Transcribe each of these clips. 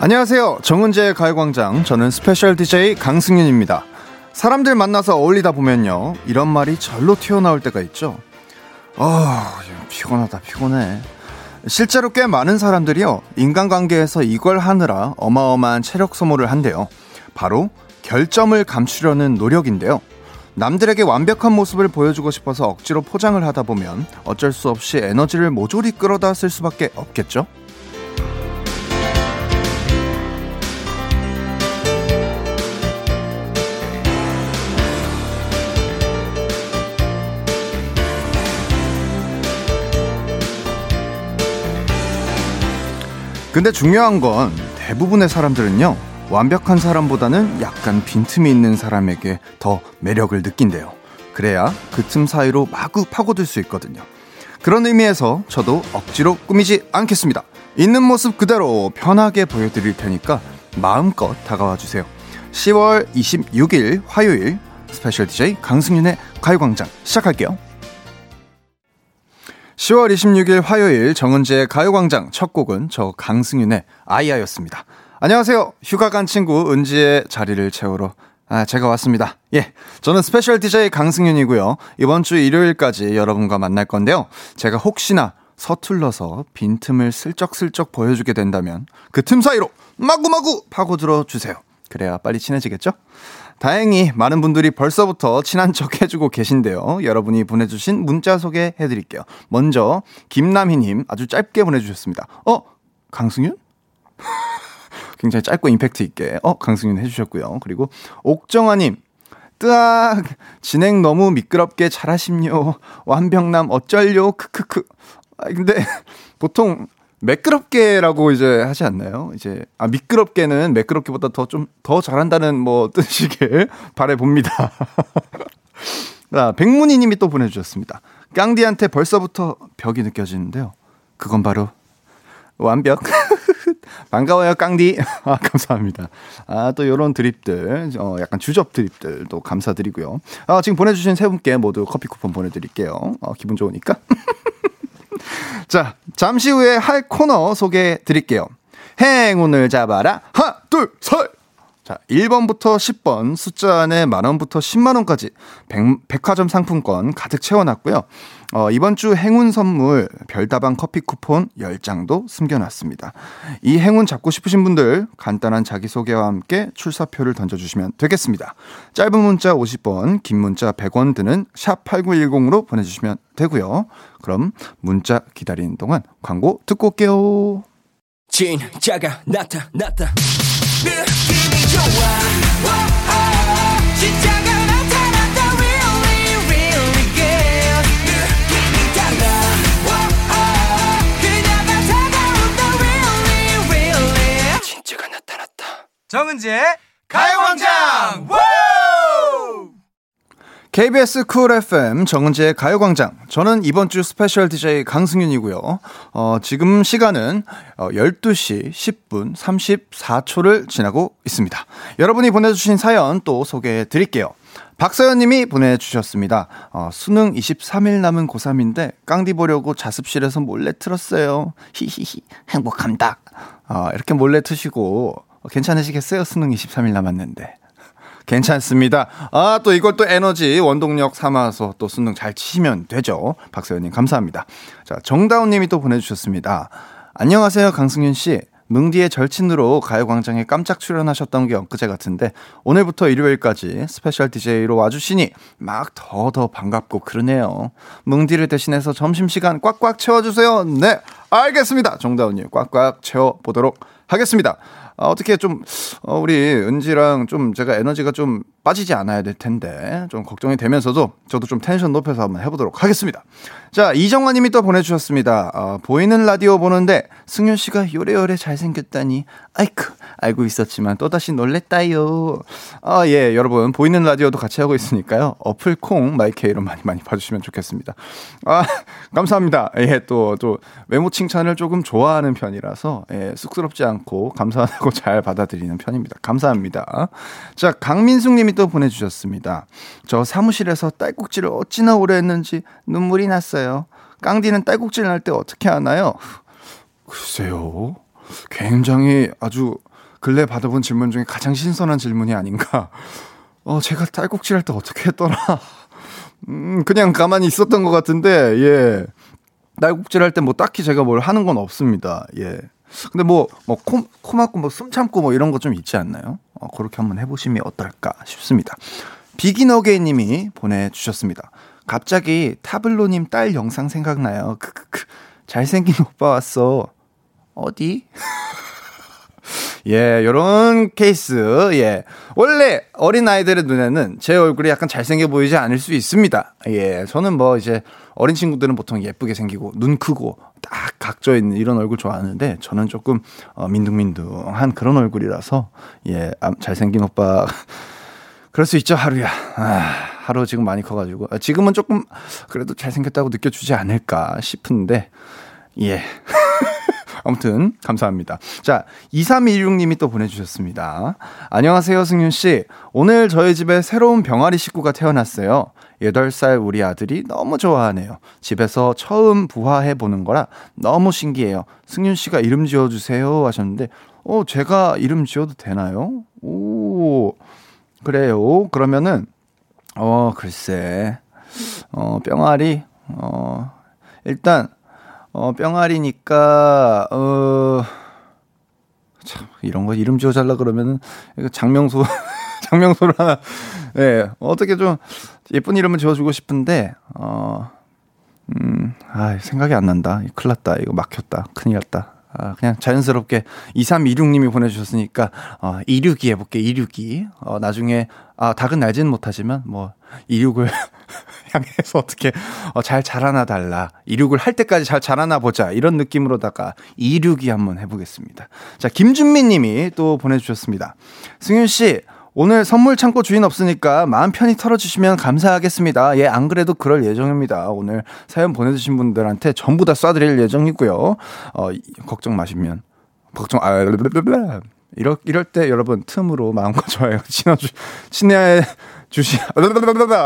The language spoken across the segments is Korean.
안녕하세요. 정은지의 가요광장. 저는 스페셜 DJ 강승윤입니다. 사람들 만나서 어울리다 보면요. 이런 말이 절로 튀어나올 때가 있죠. 아, 피곤하다, 피곤해. 실제로 꽤 많은 사람들이요. 인간관계에서 이걸 하느라 어마어마한 체력 소모를 한대요. 바로 결점을 감추려는 노력인데요. 남들에게 완벽한 모습을 보여주고 싶어서 억지로 포장을 하다 보면 어쩔 수 없이 에너지를 모조리 끌어다 쓸 수밖에 없겠죠? 근데 중요한 건 대부분의 사람들은요, 완벽한 사람보다는 약간 빈틈이 있는 사람에게 더 매력을 느낀대요. 그래야 그 틈 사이로 마구 파고들 수 있거든요. 그런 의미에서 저도 억지로 꾸미지 않겠습니다. 있는 모습 그대로 편하게 보여드릴 테니까 마음껏 다가와 주세요. 10월 26일 화요일 스페셜 DJ 강승윤의 가요광장 시작할게요. 10월 26일 화요일 정은지의 가요광장 첫 곡은 저 강승윤의 아이야였습니다. 안녕하세요. 휴가 간 친구 은지의 자리를 채우러 아, 제가 왔습니다. 예. 저는 스페셜 DJ 강승윤이고요. 이번 주 일요일까지 여러분과 만날 건데요. 제가 혹시나 서툴러서 빈틈을 슬쩍슬쩍 보여주게 된다면 그 틈 사이로 마구마구 파고들어 주세요. 그래야 빨리 친해지겠죠? 다행히 많은 분들이 벌써부터 친한 척 해주고 계신데요. 여러분이 보내주신 문자 소개해드릴게요. 먼저 김남희님 아주 짧게 보내주셨습니다. 어 강승윤? 굉장히 짧고 임팩트 있게 어 강승윤 해주셨고요. 그리고 옥정아님 뜨악 진행 너무 미끄럽게 잘하심요. 완벽남 어쩔요 크크크. 아 근데 보통 매끄럽게라고 이제 하지 않나요? 이제 아 미끄럽게는 매끄럽게보다 더 좀더 잘한다는 뭐 뜻이길 바래 봅니다. 자, 백문희 님이 또 보내 주셨습니다. 깡디한테 벌써부터 벽이 느껴지는데요. 그건 바로 완벽. 반가워요, 깡디. 아, 감사합니다. 아, 또 요런 드립들, 어, 약간 주접 드립들도 감사드리고요. 아, 지금 보내주신 세 분께 모두 커피 쿠폰 보내드릴게요. 어, 기분 좋으니까. 자, 잠시 후에 할 코너 소개해 드릴게요. 행운을 잡아라. 하나, 둘, 셋! 자, 1번부터 10번 숫자 안에 만 원부터 10만 원까지 백, 화점 상품권 가득 채워놨고요. 어, 이번 주 행운 선물 별다방 커피 쿠폰 10장도 숨겨놨습니다. 이 행운 잡고 싶으신 분들 간단한 자기소개와 함께 출사표를 던져주시면 되겠습니다. 짧은 문자 50번, 긴 문자 100원 드는 샵 8910으로 보내주시면 되고요. 그럼 문자 기다리는 동안 광고 듣고 올게요. 진짜가 나타났다. 느낌이 좋아. 진짜가 나타났다. Really, really good. 느낌이 달라. 그녀가 다가온다. Really, really. 진짜가 나타났다. 정은지의 가요광장! KBS 쿨 FM 정은지의 가요광장. 저는 이번 주 스페셜 DJ 강승윤이고요. 어, 지금 시간은 어, 12시 10분 34초를 지나고 있습니다. 여러분이 보내주신 사연 또 소개해 드릴게요. 박서연 님이 보내주셨습니다. 어, 수능 23일 남은 고3인데 깡디 보려고 자습실에서 몰래 틀었어요. 히히히, 행복합니다. 어, 이렇게 몰래 트시고 괜찮으시겠어요? 수능 23일 남았는데. 괜찮습니다. 아, 또 이걸 또 에너지, 원동력 삼아서 또 수능 잘 치시면 되죠. 박서연님, 감사합니다. 자, 정다운 님이 또 보내주셨습니다. 안녕하세요, 강승윤 씨. 뭉디의 절친으로 가요광장에 깜짝 출연하셨던 게 엊그제 같은데 오늘부터 일요일까지 스페셜 DJ로 와주시니 막 더더 반갑고 그러네요. 뭉디를 대신해서 점심시간 꽉꽉 채워주세요. 네, 알겠습니다. 정다운님 꽉꽉 채워보도록 하겠습니다. 아, 어떻게 좀, 어, 우리 은지랑 좀 제가 에너지가 좀 빠지지 않아야 될 텐데, 좀 걱정이 되면서도 저도 좀 텐션 높여서 한번 해보도록 하겠습니다. 자, 이정환 님이 또 보내주셨습니다. 어, 보이는 라디오 보는데 승윤 씨가 요래요래 잘생겼다니, 아이쿠, 알고 있었지만 또다시 놀랬다요. 아, 예, 여러분, 보이는 라디오도 같이 하고 있으니까요. 어플 콩, 마이케이로 많이 많이 봐주시면 좋겠습니다. 아, 감사합니다. 예, 또, 또, 외모 칭찬을 조금 좋아하는 편이라서, 예, 쑥스럽지 않고 감사하고 하고 잘 받아들이는 편입니다. 감사합니다. 자, 강민숙 님이 또 보내주셨습니다. 저 사무실에서 딸꾹질을 어찌나 오래 했는지 눈물이 났어요. 깡디는 딸꾹질 날 때 어떻게 하나요? 글쎄요. 굉장히 아주 근래 받아본 질문 중에 가장 신선한 질문이 아닌가. 어, 제가 딸꾹질 할 때 어떻게 했더라. 음, 그냥 가만히 있었던 것 같은데, 예. 딸꾹질 할 때 뭐 딱히 제가 뭘 하는 건 없습니다. 예. 근데 뭐, 뭐, 코, 코 막고 뭐 숨 참고 뭐 이런 거 좀 있지 않나요? 어, 그렇게 한번 해보시면 어떨까 싶습니다. 비기너게이 님이 보내주셨습니다. 갑자기 타블로님 딸 영상 생각나요. 크크크. 잘생긴 오빠 왔어. 어디? 예, 요런 케이스. 예. 원래 어린아이들의 눈에는 제 얼굴이 약간 잘생겨 보이지 않을 수 있습니다. 예. 저는 뭐 이제 어린 친구들은 보통 예쁘게 생기고 눈 크고 딱 각져 있는 이런 얼굴 좋아하는데 저는 조금 어, 민둥민둥한 그런 얼굴이라서 예, 잘생긴 오빠 그럴 수 있죠, 하루야. 아, 하루 지금 많이 커가지고. 아, 지금은 조금 그래도 잘생겼다고 느껴주지 않을까 싶은데, 예. 아무튼 감사합니다. 자, 2316님이 또 보내주셨습니다. 안녕하세요, 승윤 씨. 오늘 저희 집에 새로운 병아리 식구가 태어났어요. 8살 우리 아들이 너무 좋아하네요. 집에서 처음 부화해 보는 거라 너무 신기해요. 승윤 씨가 이름 지어 주세요 하셨는데 어 제가 이름 지어도 되나요? 오. 그래요. 그러면은 어 글쎄. 어 뿅아리 어 일단 어 뿅아리니까 어 참, 이런 거 이름 지어달라 그러면은, 장명소, 장명소를 하나, 예, 네, 어떻게 좀 예쁜 이름을 지어주고 싶은데, 어, 음, 아, 생각이 안 난다. 큰일 났다. 이거 막혔다. 큰일 났다. 아, 그냥 자연스럽게 2326님이 보내주셨으니까, 어, 262 해볼게, 262. 어, 나중에, 아, 닭은 날지는 못하지만, 뭐, 26을 향해서 어떻게, 어, 잘 자라나 달라. 26을 할 때까지 잘 자라나 보자. 이런 느낌으로다가 262 한번 해보겠습니다. 자, 김준민 님이 또 보내주셨습니다. 승윤 씨, 오늘 선물 창고 주인 없으니까 마음 편히 털어주시면 감사하겠습니다. 예, 안 그래도 그럴 예정입니다. 오늘 사연 보내주신 분들한테 전부 다 쏴드릴 예정이고요. 어, 걱정 마시면. 걱정, 아, 이럴, 이럴 때 여러분 틈으로 마음껏 좋아요. 친해주, 친해 주시,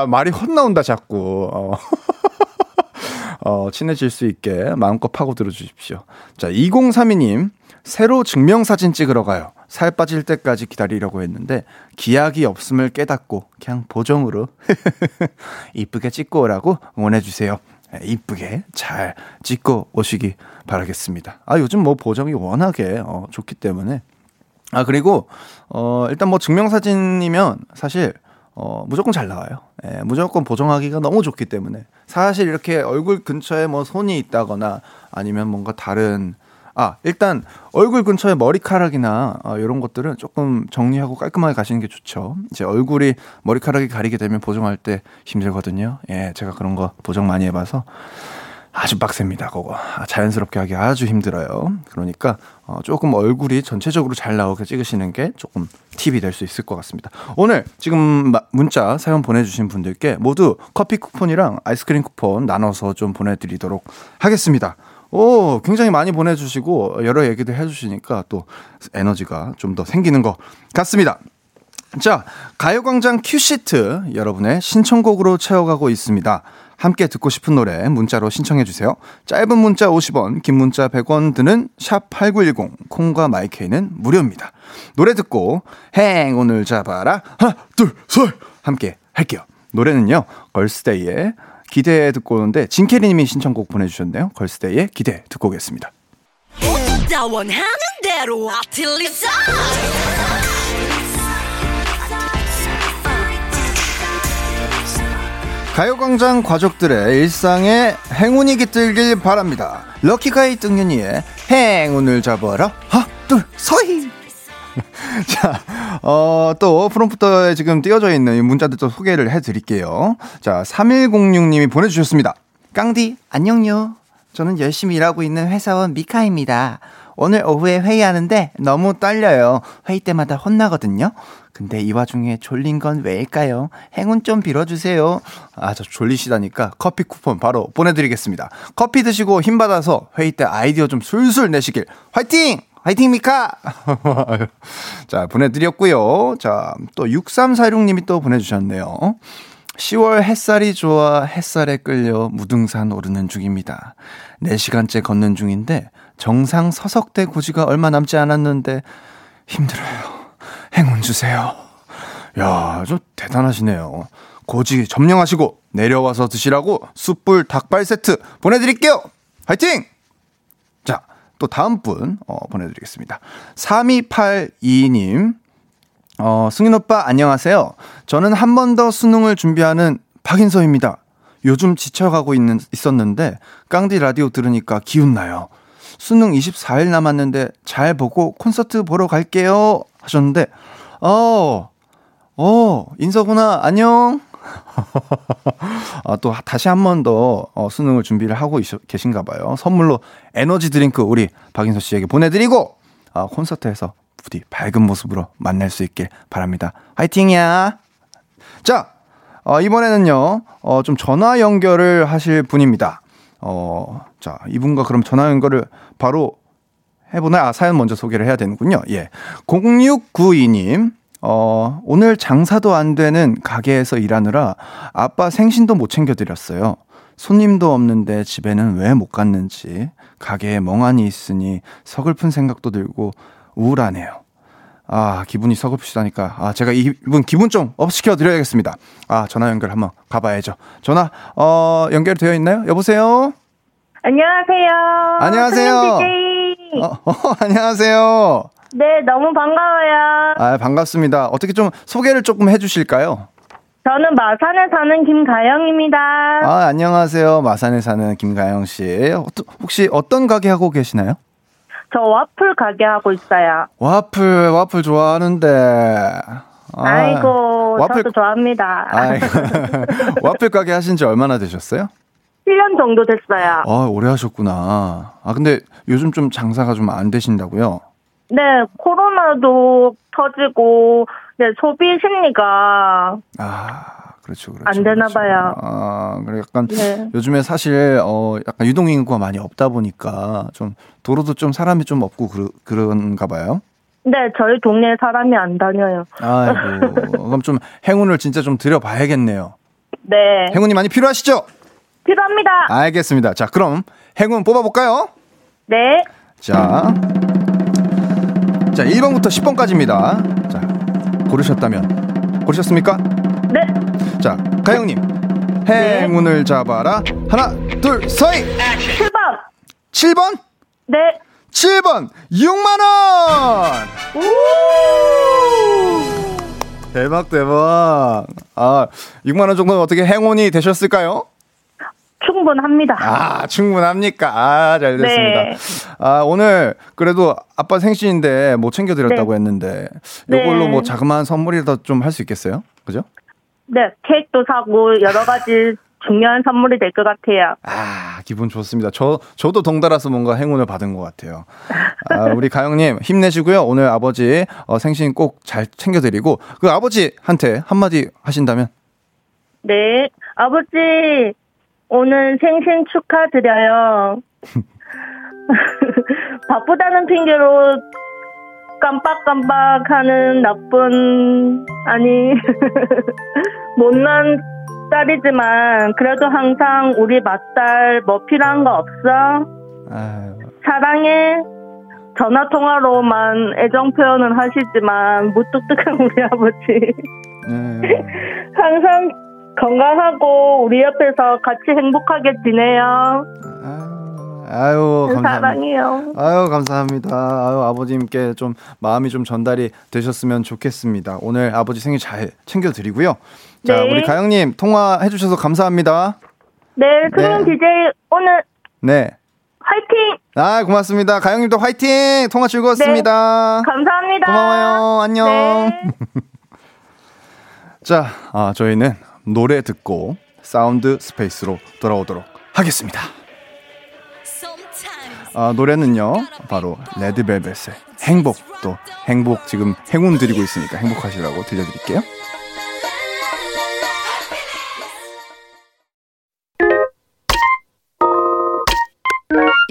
말이 헛나온다, 자꾸. 어. 어, 친해질 수 있게 마음껏 파고 들어 주십시오. 자, 2032님, 새로 증명사진 찍으러 가요. 살 빠질 때까지 기다리려고 했는데 기약이 없음을 깨닫고 그냥 보정으로 이쁘게 찍고 오라고 응원해 주세요. 네, 이쁘게 잘 찍고 오시기 바라겠습니다. 아 요즘 뭐 보정이 워낙에 어, 좋기 때문에 아 그리고 어 일단 뭐 증명사진이면 사실 어 무조건 잘 나와요. 예, 무조건 보정하기가 너무 좋기 때문에 사실 이렇게 얼굴 근처에 뭐 손이 있다거나 아니면 뭔가 다른 아, 일단 얼굴 근처에 머리카락이나 어, 이런 것들은 조금 정리하고 깔끔하게 가시는 게 좋죠. 이제 얼굴이 머리카락이 가리게 되면 보정할 때 힘들거든요. 예, 제가 그런 거 보정 많이 해봐서 아주 빡셉니다, 그거. 아, 자연스럽게 하기 아주 힘들어요. 그러니까 어, 조금 얼굴이 전체적으로 잘 나오게 찍으시는 게 조금 팁이 될 수 있을 것 같습니다. 오늘 지금 문자 사연 보내주신 분들께 모두 커피 쿠폰이랑 아이스크림 쿠폰 나눠서 좀 보내드리도록 하겠습니다. 오, 굉장히 많이 보내주시고, 여러 얘기도 해주시니까 또 에너지가 좀 더 생기는 것 같습니다. 자, 가요광장 큐시트 여러분의 신청곡으로 채워가고 있습니다. 함께 듣고 싶은 노래 문자로 신청해 주세요. 짧은 문자 50원, 긴 문자 100원 드는 샵 8910, 콩과 마이케이는 무료입니다. 노래 듣고, 행운을 잡아라. 하나, 둘, 셋! 함께 할게요. 노래는요, 걸스데이의 기대 듣고 오는데 진캐리 님이 신청곡 보내 주셨네요. 걸스데이의 기대 듣고 오겠습니다. 가요광장 가족들의 일상에 행운이 깃들길 바랍니다. 럭키가이 등윤이의 행운을 잡아라. 하나, 둘, 서희! 자, 어, 또 프롬프터에 지금 띄어져 있는 문자들 도 소개를 해드릴게요. 자, 3106님이 보내주셨습니다. 깡디, 안녕요. 저는 열심히 일하고 있는 회사원 미카입니다. 오늘 오후에 회의하는데 너무 떨려요. 회의 때마다 혼나거든요. 근데 이 와중에 졸린 건 왜일까요? 행운 좀 빌어주세요. 아, 저 졸리시다니까 커피 쿠폰 바로 보내드리겠습니다. 커피 드시고 힘 받아서 회의 때 아이디어 좀 술술 내시길 화이팅! 화이팅 미카! 자, 보내드렸고요. 자, 또 6346님이 또 보내주셨네요. 10월 햇살이 좋아 햇살에 끌려 무등산 오르는 중입니다. 4시간째 걷는 중인데 정상 서석대 고지가 얼마 남지 않았는데 힘들어요. 행운 주세요. 야, 좀 대단하시네요. 고지 점령하시고 내려와서 드시라고 숯불 닭발 세트 보내드릴게요. 화이팅! 자, 또 다음 분 어, 보내드리겠습니다. 3282님. 어, 승인 오빠 안녕하세요. 저는 한 번 더 수능을 준비하는 박인서입니다. 요즘 지쳐가고 있는, 있었는데 깡디 라디오 들으니까 기운 나요. 수능 24일 남았는데 잘 보고 콘서트 보러 갈게요. 하셨는데, 어, 어, 인서구나. 안녕. 아, 또 다시 한 번더 어, 수능을 준비를 하고 계신가 봐요. 선물로 에너지 드링크 우리 박인서 씨에게 보내드리고 아, 콘서트에서 부디 밝은 모습으로 만날 수 있길 바랍니다. 화이팅이야. 자, 어, 이번에는요, 어, 좀 전화 연결을 하실 분입니다. 어, 자, 이분과 그럼 전화 연결을 바로 해보나? 아, 사연 먼저 소개를 해야 되는군요. 예. 0692님, 어, 오늘 장사도 안 되는 가게에서 일하느라 아빠 생신도 못 챙겨드렸어요. 손님도 없는데 집에는 왜 못 갔는지 가게에 멍하니 있으니 서글픈 생각도 들고 우울하네요. 아, 기분이 서글프시다니까. 아, 제가 이분 기분 좀 업시켜 드려야겠습니다. 아, 전화 연결 한번 가봐야죠. 전화, 어, 연결되어 있나요? 여보세요? 안녕하세요. 안녕하세요. 어, 어, 안녕하세요. 네, 너무 반가워요. 아, 반갑습니다. 어떻게 좀 소개를 조금 해주실까요? 저는 마산에 사는 김가영입니다. 아, 안녕하세요. 마산에 사는 김가영 씨. 혹시 어떤 가게 하고 계시나요? 저 와플 가게 하고 있어요. 와플, 와플 좋아하는데. 아, 이고 와플... 저도 좋아합니다. 아이고. 와플 가게 하신 지 얼마나 되셨어요? 1년 정도 됐어요. 아, 오래 하셨구나. 아, 근데 요즘 좀 장사가 좀 안 되신다고요? 네, 코로나도 터지고, 네, 소비 심리가. 아, 그렇죠, 그렇죠. 안 되나 그렇죠. 봐요. 아, 그래 약간 네. 요즘에 사실 어 약간 유동 인구가 많이 없다 보니까 좀 도로도 좀 사람이 좀 없고 그러, 그런가 봐요. 네, 저희 동네에 사람이 안 다녀요. 아이고, 그럼 좀 행운을 진짜 좀 드려봐야겠네요. 네. 행운이 많이 필요하시죠? 필요합니다. 알겠습니다. 자, 그럼 행운 뽑아볼까요? 네. 자, 자, 1번부터 10번까지입니다. 자, 고르셨다면, 고르셨습니까? 네. 자, 가영님. 행운을 네. 잡아라. 하나, 둘, 서희! 7번! 7번? 네. 7번! 6만원! 대박, 대박. 아, 6만원 정도는 어떻게 행운이 되셨을까요? 충분합니다. 아, 충분합니까? 아, 잘 됐습니다. 네. 아, 오늘 그래도 아빠 생신인데 못 챙겨드렸다고 네. 했는데, 이걸로 네. 뭐 자그마한 선물이라도 좀 할 수 있겠어요? 그죠? 네, 케이크도 사고 여러 가지 중요한 선물이 될 것 같아요. 아, 기분 좋습니다. 저, 저도 덩달아서 뭔가 행운을 받은 것 같아요. 아, 우리 가영님, 힘내시고요. 오늘 아버지 어, 생신 꼭 잘 챙겨드리고, 그 아버지한테 한마디 하신다면? 네, 아버지, 오늘 생신 축하드려요. 바쁘다는 핑계로 깜빡깜빡하는 나쁜 아니 못난 딸이지만 그래도 항상 우리 맏딸 뭐 필요한 거 없어? 아유. 사랑해. 전화 통화로만 애정 표현은 하시지만 무뚝뚝한 우리 아버지. 네. 항상 건강하고 우리 옆에서 같이 행복하게 지내요. 아유, 감사합니다. 사랑해요. 아유, 감사합니다. 아유, 아버님께 좀 마음이 좀 전달이 되셨으면 좋겠습니다. 오늘 아버지 생일 잘 챙겨드리고요. 자, 네. 우리 가영님 통화해주셔서 감사합니다. 네, 승윤 네. DJ 오늘. 네. 화이팅! 아, 고맙습니다. 가영님도 화이팅! 통화 즐거웠습니다. 네, 감사합니다. 고마워요. 안녕. 네. 자, 아, 저희는 노래 듣고 사운드 스페이스로 돌아오도록 하겠습니다. 아, 노래는요, 바로 레드벨벳의 행복, 또 행복 지금 행운 드리고 있으니까 행복하시라고 들려드릴게요.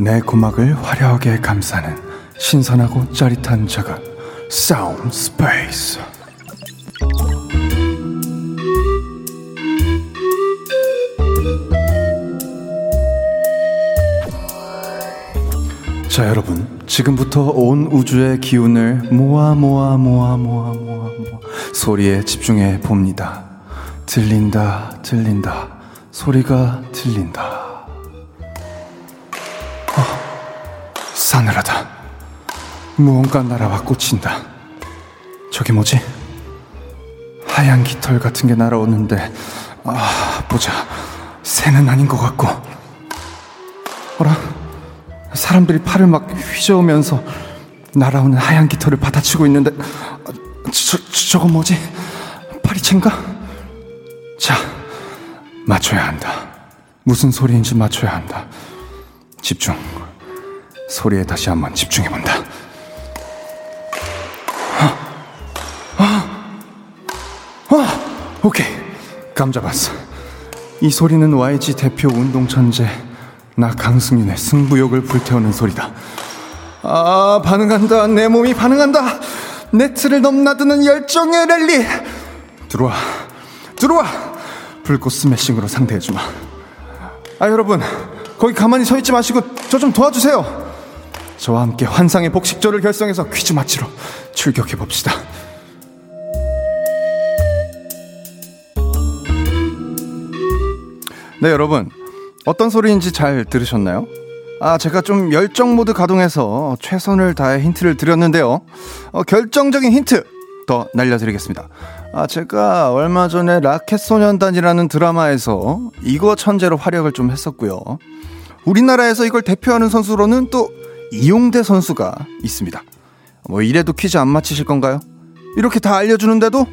내 고막을 화려하게 감싸는 신선하고 짜릿한 자극 사운드 스페이스 자 여러분 지금부터 온 우주의 기운을 모아 모아 모아 모아 모아 모아 소리에 집중해 봅니다. 들린다 들린다. 소리가 들린다 싸늘하다. 무언가 날아와 꽂힌다. 저게 뭐지? 하얀 깃털 같은 게 날아오는데, 아, 보자. 새는 아닌 것 같고. 어라? 사람들이 팔을 막 휘저으면서 날아오는 하얀 깃털을 받아치고 있는데, 저, 저, 저거 뭐지? 파리채인가? 자, 맞춰야 한다. 무슨 소리인지 맞춰야 한다. 집중. 소리에 다시 한번 집중해본다. 아, 아, 오케이. 감 잡았어. 이 소리는 YG 대표 운동천재, 나 강승윤의 승부욕을 불태우는 소리다. 아, 반응한다. 내 몸이 반응한다. 네트를 넘나드는 열정의 랠리. 들어와. 들어와. 불꽃 스매싱으로 상대해주마. 아, 여러분. 거기 가만히 서 있지 마시고 저 좀 도와주세요. 저와 함께 환상의 복식조를 결성해서 퀴즈 맞히러 출격해 봅시다. 네, 여러분. 어떤 소리인지 잘 들으셨나요? 아, 제가 좀 열정 모드 가동해서 최선을 다해 힌트를 드렸는데요. 어, 결정적인 힌트 더 날려드리겠습니다. 아, 제가 얼마 전에 라켓소년단이라는 드라마에서 이거 천재로 활약을 좀 했었고요. 우리나라에서 이걸 대표하는 선수로는 또 이용대 선수가 있습니다. 뭐 이래도 퀴즈 안 맞히실 건가요? 이렇게 다 알려주는데도?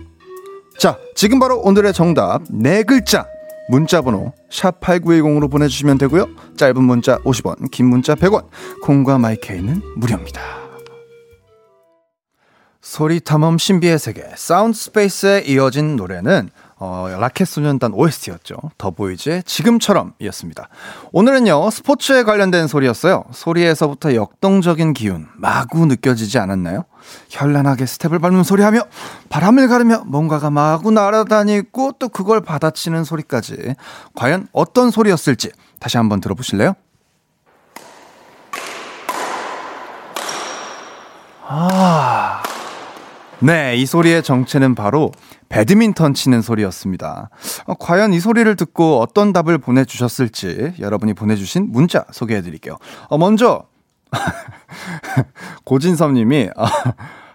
자, 지금 바로 오늘의 정답 네 글자 문자 번호 샵 8910으로 보내주시면 되고요. 짧은 문자 50원, 긴 문자 100원, 콩과 마이케이는 무료입니다. 소리 탐험 신비의 세계 사운드 스페이스에 이어진 노래는 어, 라켓 소년단 OST였죠. 더보이즈의 지금처럼이었습니다. 오늘은요, 스포츠에 관련된 소리였어요. 소리에서부터 역동적인 기운, 마구 느껴지지 않았나요? 현란하게 스텝을 밟는 소리 하며, 바람을 가르며 뭔가가 마구 날아다니고 또 그걸 받아치는 소리까지. 과연 어떤 소리였을지 다시 한번 들어보실래요? 아. 네, 이 소리의 정체는 바로 배드민턴 치는 소리였습니다. 어, 과연 이 소리를 듣고 어떤 답을 보내주셨을지 여러분이 보내주신 문자 소개해 드릴게요. 어, 먼저, 고진섭님이, 아,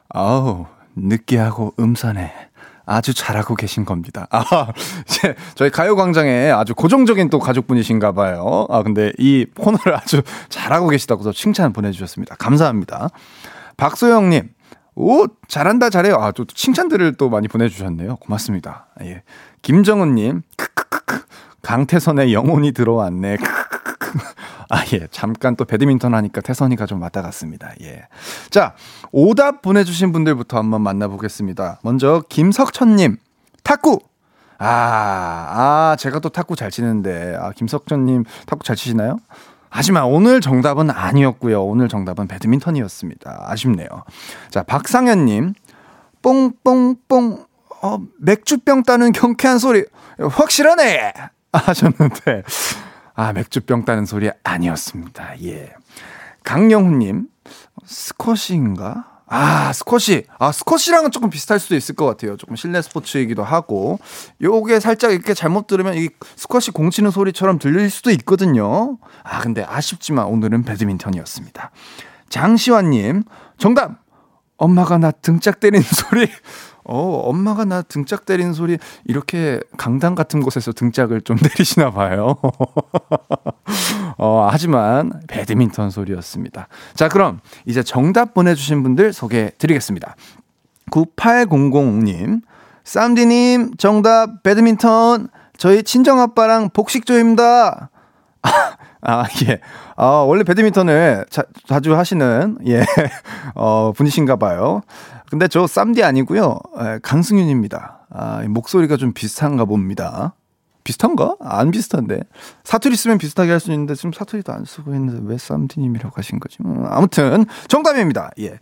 아우, 느끼하고 음산해. 아주 잘하고 계신 겁니다. 아, 이제 저희 가요광장에 아주 고정적인 또 가족분이신가 봐요. 아, 근데 이 코너를 아주 잘하고 계시다고 칭찬 보내주셨습니다. 감사합니다. 박소영님, 오, 잘한다, 잘해요. 아, 또 칭찬들을 또 많이 보내주셨네요. 고맙습니다. 예. 김정은님, 크크크크. 강태선의 영혼이 들어왔네. 크크크크. 아, 예. 잠깐 또 배드민턴 하니까 태선이가 좀 왔다 갔습니다. 예. 자, 오답 보내주신 분들부터 한번 만나보겠습니다. 먼저, 김석천님, 탁구! 아, 아, 제가 또 탁구 잘 치는데, 아, 김석천님 탁구 잘 치시나요? 하지만 오늘 정답은 아니었고요. 오늘 정답은 배드민턴이었습니다. 아쉽네요. 자, 박상현님. 뽕뽕뽕. 어, 맥주병 따는 경쾌한 소리. 확실하네! 하셨는데. 아, 맥주병 따는 소리 아니었습니다. 예. 강영훈님. 스쿼시인가? 아, 스쿼시. 아, 스쿼시랑은 조금 비슷할 수도 있을 것 같아요. 조금 실내 스포츠이기도 하고. 요게 살짝 이렇게 잘못 들으면 이 스쿼시 공 치는 소리처럼 들릴 수도 있거든요. 아, 근데 아쉽지만 오늘은 배드민턴이었습니다. 장시환님, 정답! 엄마가 나 등짝 때리는 소리. 어, 엄마가 나 등짝 때리는 소리 이렇게 강당 같은 곳에서 등짝을 좀 때리시나 봐요. 어, 하지만 배드민턴 소리였습니다. 자, 그럼 이제 정답 보내주신 분들 소개해 드리겠습니다. 9800님, 쌈디님, 정답 배드민턴. 저희 친정아빠랑 복식조입니다. 아, 예. 아, 원래 배드민턴을 자, 자주 하시는, 예, 어, 분이신가 봐요. 근데 저 쌈디 아니고요 에, 강승윤입니다. 아, 목소리가 좀 비슷한가 봅니다. 비슷한가? 안 비슷한데. 사투리 쓰면 비슷하게 할 수 있는데 지금 사투리도 안 쓰고 있는데 왜 쌈디님이라고 하신 거지? 음, 아무튼 정답입니다. 예.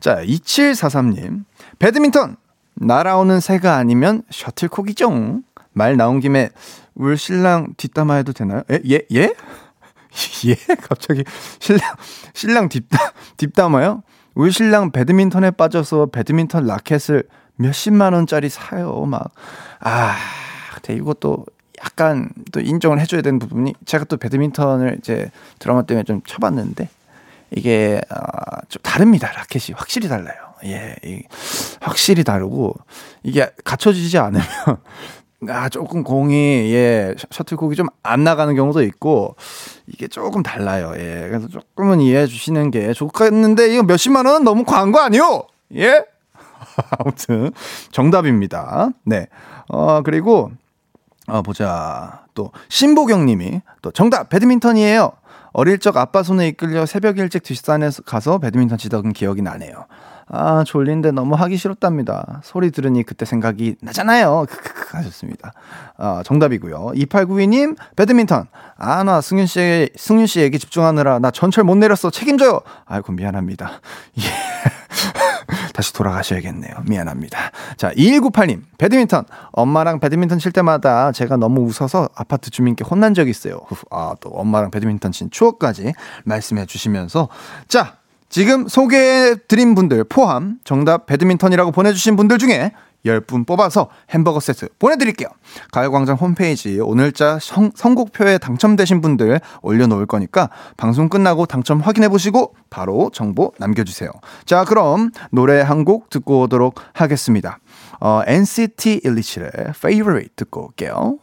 자, 2743님. 배드민턴 날아오는 새가 아니면 셔틀콕이죠. 말 나온 김에 울 신랑 뒷담화 해도 되나요? 예? 예? 예? 예? 갑자기 신랑 신랑 뒷담 뒷담화요? 우리 신랑 배드민턴에 빠져서 배드민턴 라켓을 몇십만 원짜리 사요. 막. 아, 근데 이것도 약간 또 인정을 해줘야 되는 부분이 제가 또 배드민턴을 이제 드라마 때문에 좀 쳐봤는데 이게 아, 좀 다릅니다. 라켓이 확실히 달라요. 예, 이, 확실히 다르고 이게 갖춰지지 않으면 아 조금 공이 예 셔틀콕이 좀 안 나가는 경우도 있고 이게 조금 달라요. 예, 그래서 조금은 이해해 주시는 게 좋겠는데 이거 몇십만 원은 너무 광고 아니요? 예? 아무튼 정답입니다. 네. 어 그리고 어 보자 또 신보경 님이 또 정답 배드민턴이에요. 어릴 적 아빠 손에 이끌려 새벽 일찍 뒷산에 가서 배드민턴 치던 기억이 나네요. 아, 졸린데 너무 하기 싫었답니다. 소리 들으니 그때 생각이 나잖아요. 크크크 하셨습니다. 아, 정답이고요. 2892님, 배드민턴. 아, 나 승윤 씨, 승윤 씨 얘기 집중하느라 나 전철 못 내렸어. 책임져요. 아이고, 미안합니다. 예. 다시 돌아가셔야겠네요. 미안합니다. 자, 2198님, 배드민턴. 엄마랑 배드민턴 칠 때마다 제가 너무 웃어서 아파트 주민께 혼난 적이 있어요. 아, 또 엄마랑 배드민턴 친 추억까지 말씀해 주시면서. 자, 지금 소개해드린 분들 포함 정답 배드민턴이라고 보내주신 분들 중에 10분 뽑아서 햄버거 세트 보내드릴게요. 가요광장 홈페이지 오늘자 성, 선곡표에 당첨되신 분들 올려놓을 거니까 방송 끝나고 당첨 확인해보시고 바로 정보 남겨주세요. 자, 그럼 노래 한 곡 듣고 오도록 하겠습니다. 어, NCT 127의 Favorite 듣고 올게요.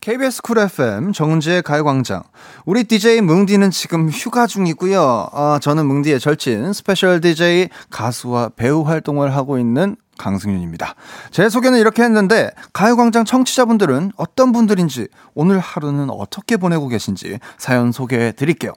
KBS 쿨 FM 정은지의 가요광장. 우리 DJ 뭉디는 지금 휴가 중이고요. 어, 저는 뭉디의 절친 스페셜 DJ 가수와 배우 활동을 하고 있는 강승윤입니다. 제 소개는 이렇게 했는데 가요광장 청취자분들은 어떤 분들인지 오늘 하루는 어떻게 보내고 계신지 사연 소개해 드릴게요.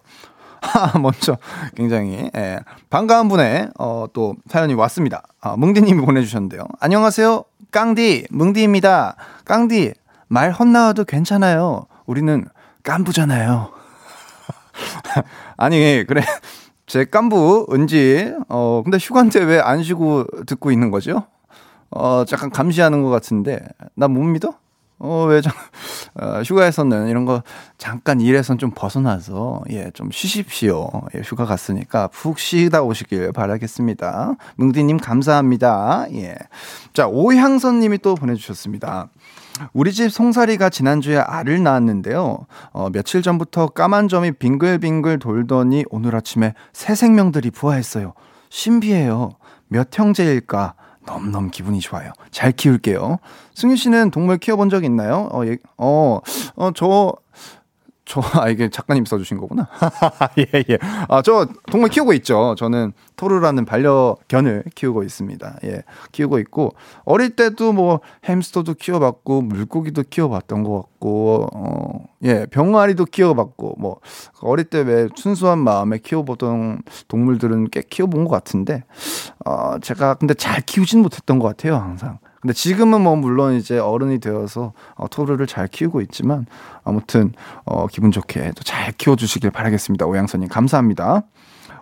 하, 먼저 굉장히 예, 반가운 분의 어, 또 사연이 왔습니다. 아, 뭉디님이 보내주셨는데요. 안녕하세요, 깡디 뭉디입니다. 깡디 말 헛나와도 괜찮아요. 우리는 깐부잖아요. 아니, 그래. 제 깐부, 은지, 어, 근데 휴가인데 왜안 쉬고 듣고 있는 거죠? 어, 약간 감시하는 것 같은데, 나 못 믿어? 어, 왜, 저, 어, 휴가에서는 이런 거 잠깐 일에선 좀 벗어나서, 예, 좀 쉬십시오. 예, 휴가 갔으니까 푹 쉬다 오시길 바라겠습니다. 뭉디님 감사합니다. 예. 자, 오향선 님이 또 보내주셨습니다. 우리 집 송사리가 지난주에 알을 낳았는데요. 어, 며칠 전부터 까만 점이 빙글빙글 돌더니 오늘 아침에 새 생명들이 부화했어요. 신비해요. 몇 형제일까? 너무너무 기분이 좋아요. 잘 키울게요. 승윤 씨는 동물 키워본 적 있나요? 어, 예, 어, 어, 저, 저, 아, 이게 작가님 써주신 거구나. 예, 예. 아, 저 동물 키우고 있죠. 저는 토르라는 반려견을 키우고 있습니다. 예. 키우고 있고, 어릴 때도 뭐 햄스터도 키워봤고, 물고기도 키워봤던 것 같고, 어, 예. 병아리도 키워봤고, 뭐, 어릴 때 왜 순수한 마음에 키워보던 동물들은 꽤 키워본 것 같은데, 어, 제가 근데 잘 키우진 못했던 것 같아요, 항상. 근데 지금은 뭐 물론 이제 어른이 되어서 어, 토르를 잘 키우고 있지만 아무튼 어, 기분 좋게 또 잘 키워주시길 바라겠습니다. 오양선님 감사합니다.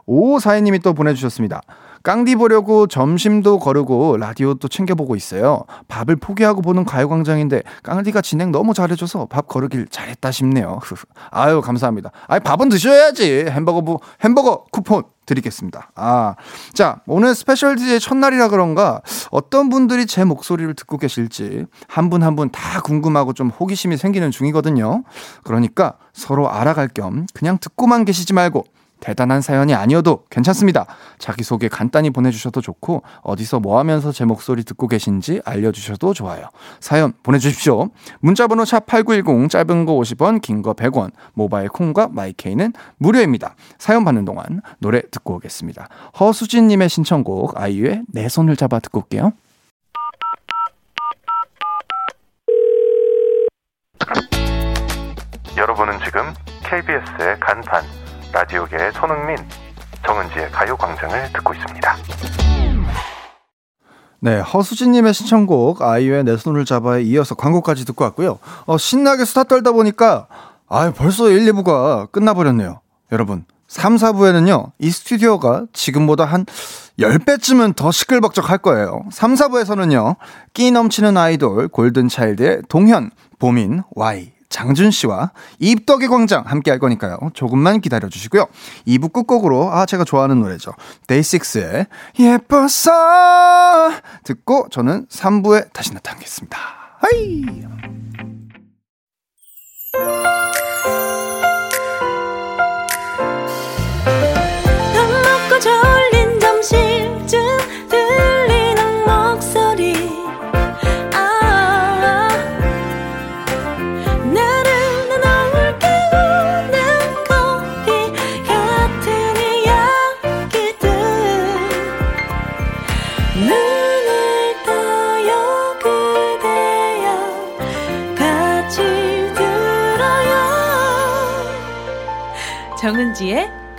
오사회님이 또 보내주셨습니다. 깡디 보려고 점심도 거르고 라디오도 챙겨보고 있어요. 밥을 포기하고 보는 가요광장인데 깡디가 진행 너무 잘해줘서 밥 거르길 잘했다 싶네요. 아유 감사합니다. 아이 밥은 드셔야지. 햄버거 부 햄버거 쿠폰 드리겠습니다. 아, 자 오늘 special DJ 첫날이라 그런가 어떤 분들이 제 목소리를 듣고 계실지 한 분 한 분 다 궁금하고 좀 호기심이 생기는 중이거든요. 그러니까 서로 알아갈 겸 그냥 듣고만 계시지 말고 대단한 사연이 아니어도 괜찮습니다. 자기소개 간단히 보내주셔도 좋고, 어디서 뭐 하면서 제 목소리 듣고 계신지 알려주셔도 좋아요. 사연 보내주십시오. 문자번호 샵8910, 짧은 거 50원, 긴 거 100원, 모바일 콩과 마이케이는 무료입니다. 사연 받는 동안 노래 듣고 오겠습니다. 허수진님의 신청곡, 아이유의 내 손을 잡아 듣고 올게요. 여러분은 지금 KBS의 간판 라디오계의 손흥민, 정은지의 가요광장을 듣고 있습니다. 네, 허수진님의 신청곡 아이유의 내 손을 잡아에 이어서 광고까지 듣고 왔고요. 어, 신나게 수다 떨다 보니까 아 벌써 1, 2부가 끝나버렸네요. 여러분, 3, 4부에는요, 이 스튜디오가 지금보다 한 10배쯤은 더 시끌벅적 할 거예요. 3, 4부에서는요, 끼 넘치는 아이돌 골든차일드의 동현, 보민, Y, 장준 씨와 입덕의 광장 함께 할 거니까요. 조금만 기다려 주시고요. 2부 끝곡으로 아 제가 좋아하는 노래죠. 데이식스의 예뻐서 듣고 저는 3부에 다시 나타나겠습니다. 하이.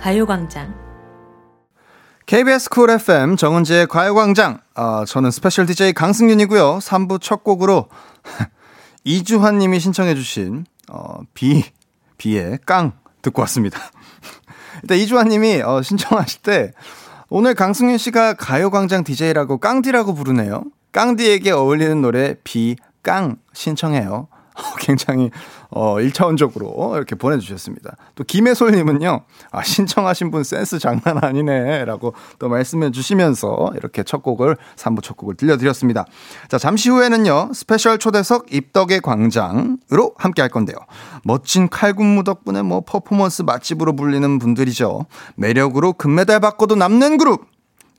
가요광장 KBS 쿨 FM 정은지의 가요광장. 아, 저는 special DJ 강승윤이고요. 3부 첫 곡으로 이주환 님이 신청해 주신, 어, 비, 비의 깡 듣고 왔습니다. 일단 이주환 님이 어, 신청하실 때 오늘 강승윤 씨가 가요광장 DJ라고 깡디라고 부르네요. 깡디에게 어울리는 노래 비, 깡 신청해요. 굉장히 어 1차원적으로 이렇게 보내주셨습니다. 또 김혜솔님은요, 아 신청하신 분 센스 장난 아니네라고 또 말씀해 주시면서 이렇게 첫 곡을 3부 첫 곡을 들려드렸습니다. 자 잠시 후에는요 special 초대석 입덕의 광장으로 함께 할 건데요. 멋진 칼군무 덕분에 뭐 퍼포먼스 맛집으로 불리는 분들이죠. 매력으로 금메달 받고도 남는 그룹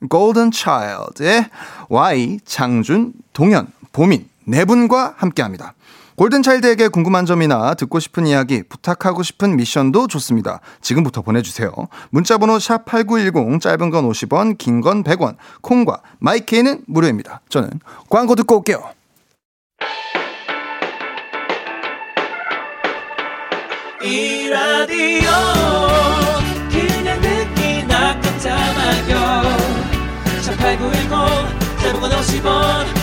골든 차일드의 Y 장준 동현 보민 네 분과 함께합니다. 골든차일드에게 궁금한 점이나 듣고 싶은 이야기, 부탁하고 싶은 미션도 좋습니다. 지금부터 보내주세요. 문자번호 샵8910, 짧은 건 50원, 긴 건 100원, 콩과 마이케이는 무료입니다. 저는 광고 듣고 올게요. 이 라디오 그냥 듣기나 깜짝마요 18910 짧은 건 50원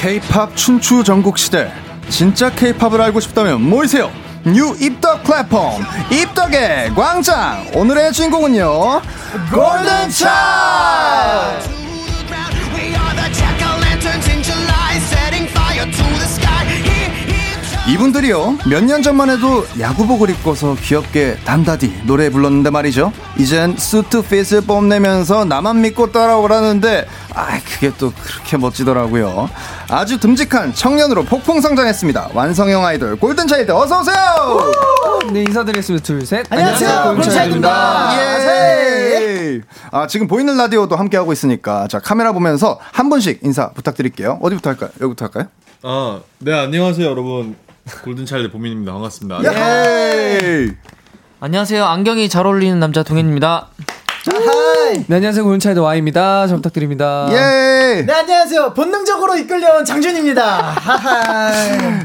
K-팝 춘추 전국 시대. 진짜 K-팝을 알고 싶다면 모이세요. new 입덕 플랫폼 입덕의 광장. 오늘의 주인공은요. 골든 차일드. 이분들이요 몇 년 전만 해도 야구복을 입고서 귀엽게 단다디 노래 불렀는데 말이죠. 이젠 수트 fit을 뽐내면서 나만 믿고 따라오라는데 아 그게 또 그렇게 멋지더라고요. 아주 듬직한 청년으로 폭풍 성장했습니다. 완성형 아이돌 골든차일드 어서오세요! 네 인사드리겠습니다. 둘셋. 안녕하세요, 골든차일드입니다. 예. 아, 지금 보이는 라디오도 함께하고 있으니까 자 카메라 보면서 한 분씩 인사 부탁드릴게요. 어디부터 할까요? 여기부터 할까요? 아, 네, 안녕하세요, 여러분. 골든차일드 보민입니다. 반갑습니다. 예. 안녕하세요 안경이 잘 어울리는 남자 동현입니다 네 안녕하세요 골든 차일드 Y입니다 잘 부탁드립니다 예. 네, 안녕하세요. 본능적으로 이끌려온 장준입니다.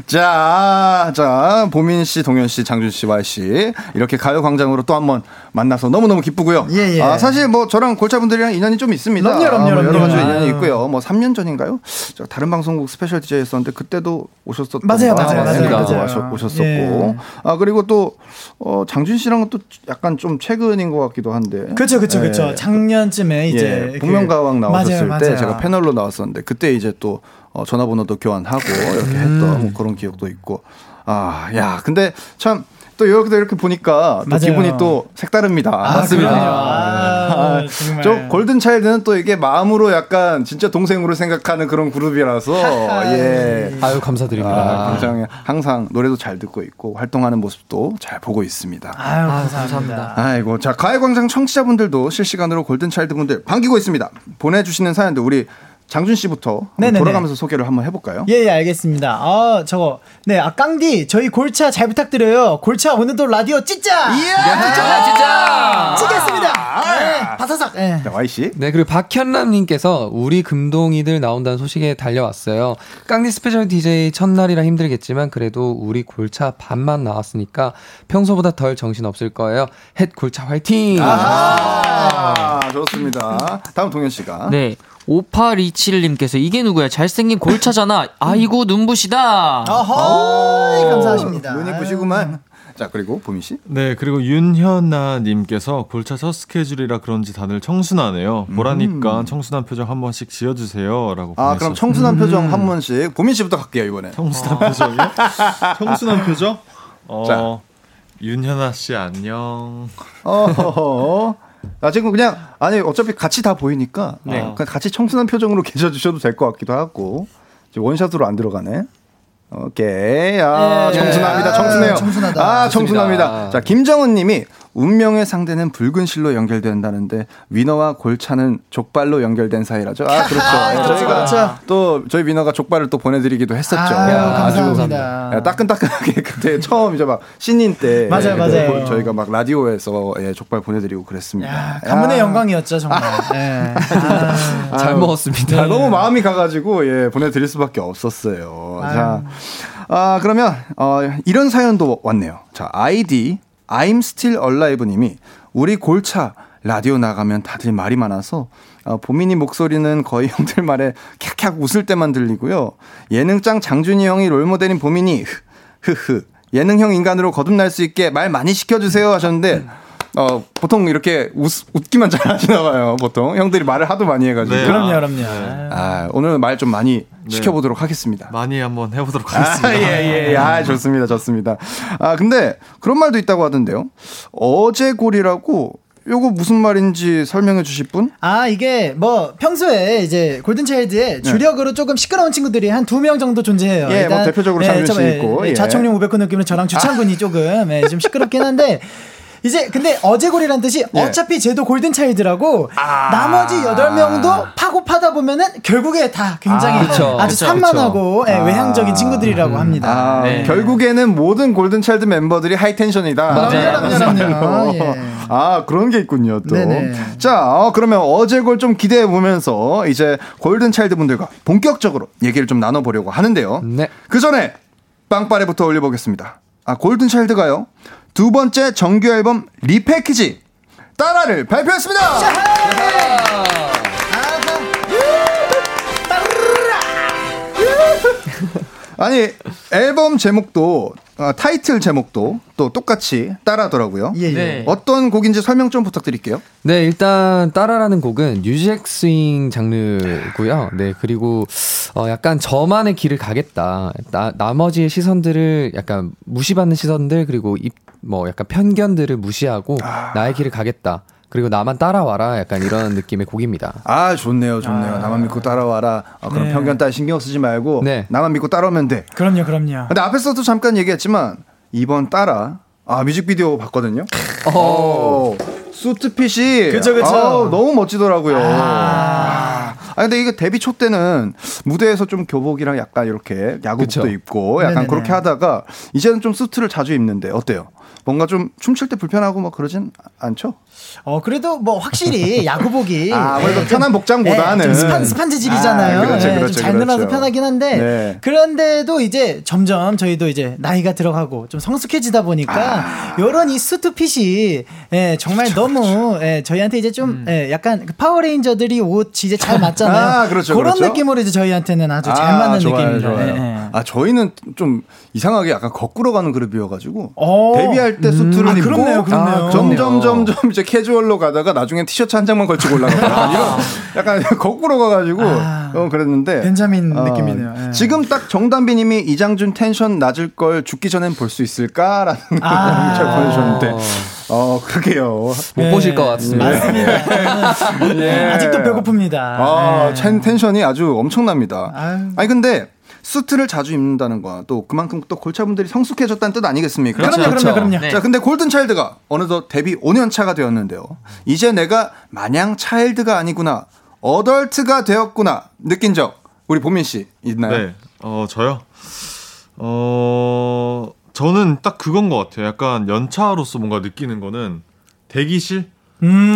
자, 자, 보민 씨, 동현 씨, 장준 씨, Y 씨 이렇게 가요 광장으로 또 한번 만나서 너무 너무 기쁘고요. 예, 예. 아, 사실 뭐 저랑 골차분들이랑 인연이 좀 있습니다. 그럼요, 그럼요, 아, 뭐 여러. 가지 인연이. 있고요. 뭐 3년 전인가요? 저 다른 방송국 special DJ였었는데 그때도 오셨었던 맞아요, 거 맞아요, 맞아요, 맞아요. 와셨- 오셨 었고. 예. 아, 그리고 또 어, 장준 씨랑은 또 약간 좀 최근인 것 같기도 한데. 그쵸, 어, 그쵸, 그쵸. 예. 작년쯤에 이제. 예, 그- 복면가왕 나오셨을 맞아요, 때 맞아요. 제가 패널로 나왔었는데 그때 이제 또 어, 전화번호도 교환하고 이렇게 음. 했던 뭐 그런 기억도 있고 아, 야, 근데 참 또 이렇게 이렇게 보니까 또. 기분이 또 색다릅니다. 맞습니다. 아, 아, 정말. 저 골든 차일드는 또 이게 마음으로 약간 진짜 동생으로 생각하는 그런 그룹이라서 예. 아유 감사드립니다. 아, 굉장히 항상 노래도 잘 듣고 있고 활동하는 모습도 잘 보고 있습니다. 아유, 아, 감사합니다. 감사합니다. 아이고 자 가요광장 청취자분들도 실시간으로 골든 차일드 분들 반기고 있습니다. 보내주시는 사연들 우리 장준 씨부터. 돌아가면서 소개를 한번 해볼까요? 예, 예, 알겠습니다. 아, 저거. 네, 아, 깡디, 저희 골차 잘 부탁드려요. 골차 오늘도 라디오 찢자! 아, 진짜. 찢겠습니다! 네, 바사삭! 예. 자, Y 씨. 네, 그리고 박현남님께서 우리 금동이들 나온다는 소식에 달려왔어요. 깡디 special DJ 첫날이라 힘들겠지만 그래도 우리 골차 반만 나왔으니까 평소보다 덜 정신 없을 거예요. 햇 골차 화이팅! 아, 좋습니다. 다음 동현 씨가. 네. 5827님께서 이게 누구야? 잘생긴 골차잖아. 아이고 눈부시다. 어허, 감사하십니다. 눈이 부시구만. 자 그리고 보미 씨. 네, 그리고 윤현아님께서 골차 첫 스케줄이라 그런지 다들 청순하네요. 보라니까 청순한 표정 한 번씩 지어주세요라고. 아 그럼 청순한 표정 한 번씩 보민 씨부터 갈게요 이번에. 청순한 표정이요? 청순한 표정? 어, 자. 윤현아 씨 안녕. 어허허. 아 지금 그냥 아니 어차피 같이 다 보이니까 네. 어, 그냥 같이 청순한 표정으로 계셔 주셔도 될 것 같기도 하고 지금 원샷으로 안 들어가네. 오케이. 아, 예. 청순합니다. 아, 청순해요. 청순하다. 아. 청순합니다. 자, 김정은 님이 운명의 상대는 붉은 실로 연결된다는데 위너와 골차는 족발로 연결된 사이라죠. 아, 그렇죠. 아, 예, 그렇죠, 저희가 그렇죠. 또 저희 위너가 족발을 또 보내드리기도 했었죠. 아유, 야, 감사합니다. 야, 따끈따끈하게 그때 처음 이제 막 신인 때 맞아요, 예, 맞아요. 저희가 막 라디오에서 예, 족발 보내드리고 그랬습니다. 야, 가문의 야. 영광이었죠, 정말. 예. 아, 잘 먹었습니다. 아, 너무 마음이 가가지고 예 보내드릴 수밖에 없었어요. 자, 아 그러면 어, 이런 사연도 왔네요. 자 아이디 I'm Still Alive님이 우리 골차 라디오 나가면 다들 말이 많아서 어, 보민이 목소리는 거의 형들 말에 캬캬 웃을 때만 들리고요. 예능짱 장준이 형이 롤모델인 보민이 흐흐 예능형 인간으로 거듭날 수 있게 말 많이 시켜주세요 하셨는데 어, 보통 이렇게 웃, 웃기만 잘 하시나 봐요. 보통 형들이 말을 하도 많이 해가지고. 네. 그럼요, 그럼요. 아, 오늘 말 좀 많이 시켜보도록 하겠습니다. 많이 한번 해보도록 하겠습니다. 아, 예, 예. 아, 좋습니다. 좋습니다. 아, 근데 그런 말도 있다고 하던데요. 어제골이라고 요거 무슨 말인지 설명해 주실 분? 아, 이게 뭐 평소에 이제 골든차일드에 네. 주력으로 조금 시끄러운 친구들이 한 두 명 정도 존재해요. 예, 뭐 대표적으로 장준 씨 좀, 예, 있고, 예, 예. 좌청룡 우백호 느낌으로 저랑 주창군이 조금 예, 좀 시끄럽긴 한데 이제 근데 어제골이란 뜻이 예. 어차피 쟤도 골든 차일드라고 아. 나머지 여덟 명도 파고 파다 보면은 결국에 다 굉장히 아, 그쵸. 아주 그쵸, 산만하고 예, 아. 외향적인 친구들이라고 합니다. 아, 네. 결국에는 모든 골든 차일드 멤버들이 하이텐션이다. 맞아요. 예. 아, 그런 게 있군요, 또. 네네. 자, 어, 그러면 어제골 좀 기대해 보면서 이제 골든 차일드 분들과 본격적으로 얘기를 좀 나눠보려고 하는데요. 네. 그 전에 빵빠레부터 올려보겠습니다. 아, 골든 차일드가요. 두 번째 정규 앨범 리패키지 따라를 발표했습니다. 아니 앨범 제목도 어, 타이틀 제목도 또 똑같이 따라하더라고요. 예, 예. 네. 어떤 곡인지 설명 좀 부탁드릴게요. 네, 일단 따라라는 곡은 뉴잭 스윙 장르고요. 네, 그리고 어 약간 저만의 길을 가겠다. 나, 나머지의 시선들을 약간 무시받는 시선들 그리고 입 뭐 약간 편견들을 무시하고 나의 길을 가겠다. 그리고 나만 따라와라. 약간 이런 느낌의 곡입니다. 아 좋네요, 좋네요. 나만 믿고 따라와라. 아, 그럼 네. 편견 따위 신경 쓰지 말고 네. 나만 믿고 따라오면 돼. 그럼요, 그럼요. 근데 앞에서도 잠깐 얘기했지만 이번 따라 아 뮤직비디오 봤거든요. 어, 수트핏이 그쵸, 그쵸. 아우, 너무 멋지더라고요. 아. 아 근데 이게 데뷔 초 때는 무대에서 좀 교복이랑 약간 이렇게 야구복도 그쵸. 입고 약간 네네네. 그렇게 하다가 이제는 좀 수트를 자주 입는데 어때요? 뭔가 좀 춤출 때 불편하고 뭐 그러진 않죠? 어 그래도 뭐 확실히 야구복이 아, 아무래도 예, 편한 복장보다는. 예, 좀 스판 스판 재질이잖아요. 아, 그렇죠, 예, 그렇죠, 좀잘 그렇죠. 늘어서 편하긴 한데 네. 그런데도 이제 점점 저희도 이제 나이가 들어가고 좀 성숙해지다 보니까 아. 이런 이 수트 fit이 예, 정말 너무 예, 저희한테 이제 좀 음. 예, 약간 그 파워레인저들이 옷 이제 잘 맞잖아요. 하잖아요. 아, 그렇죠, 그런 그렇죠. 느낌으로 이제 저희한테는 아주 잘 아, 맞는 좋아요, 느낌입니다. 좋아요. 예, 예. 아 저희는 좀 이상하게 약간 거꾸로 가는 그룹이어가지고 오. 데뷔할 때 수트를 아, 입고 그렇네요, 그렇네요. 점점 점점 이제 캐주얼로 가다가 나중엔 티셔츠 한 장만 걸치고 올라가고 이런 약간 거꾸로 가가지고 어, 그랬는데 벤자민 어, 느낌이네요. 예. 지금 딱 정단비님이 이장준 텐션 낮을 걸 죽기 전엔 볼 수 있을까라는 아. 문자 보내주셨는데 어 그러게요 못 네. 보실 것 같습니다. 맞습니다. 예. 아직도 배고픕니다. 아, 예. 텐- 텐션이 아주 엄청납니다. 아유. 아니 근데 수트를 자주 입는다는 거또 그만큼 또 골차분들이 성숙해졌다는 뜻 아니겠습니까? 그럼요, 그럼요, 그렇죠. 그럼요. 네. 자, 근데 골든 차일드가 어느덧 데뷔 5년 차가 되었는데요. 이제 내가 마냥 차일드가 아니구나. 어덜트가 되었구나. 느낀 적 우리 보민 씨 있나요? 네. 어, 저요? 어, 저는 딱 그건 것 같아요. 약간 연차로서 뭔가 느끼는 거는 대기실? 음.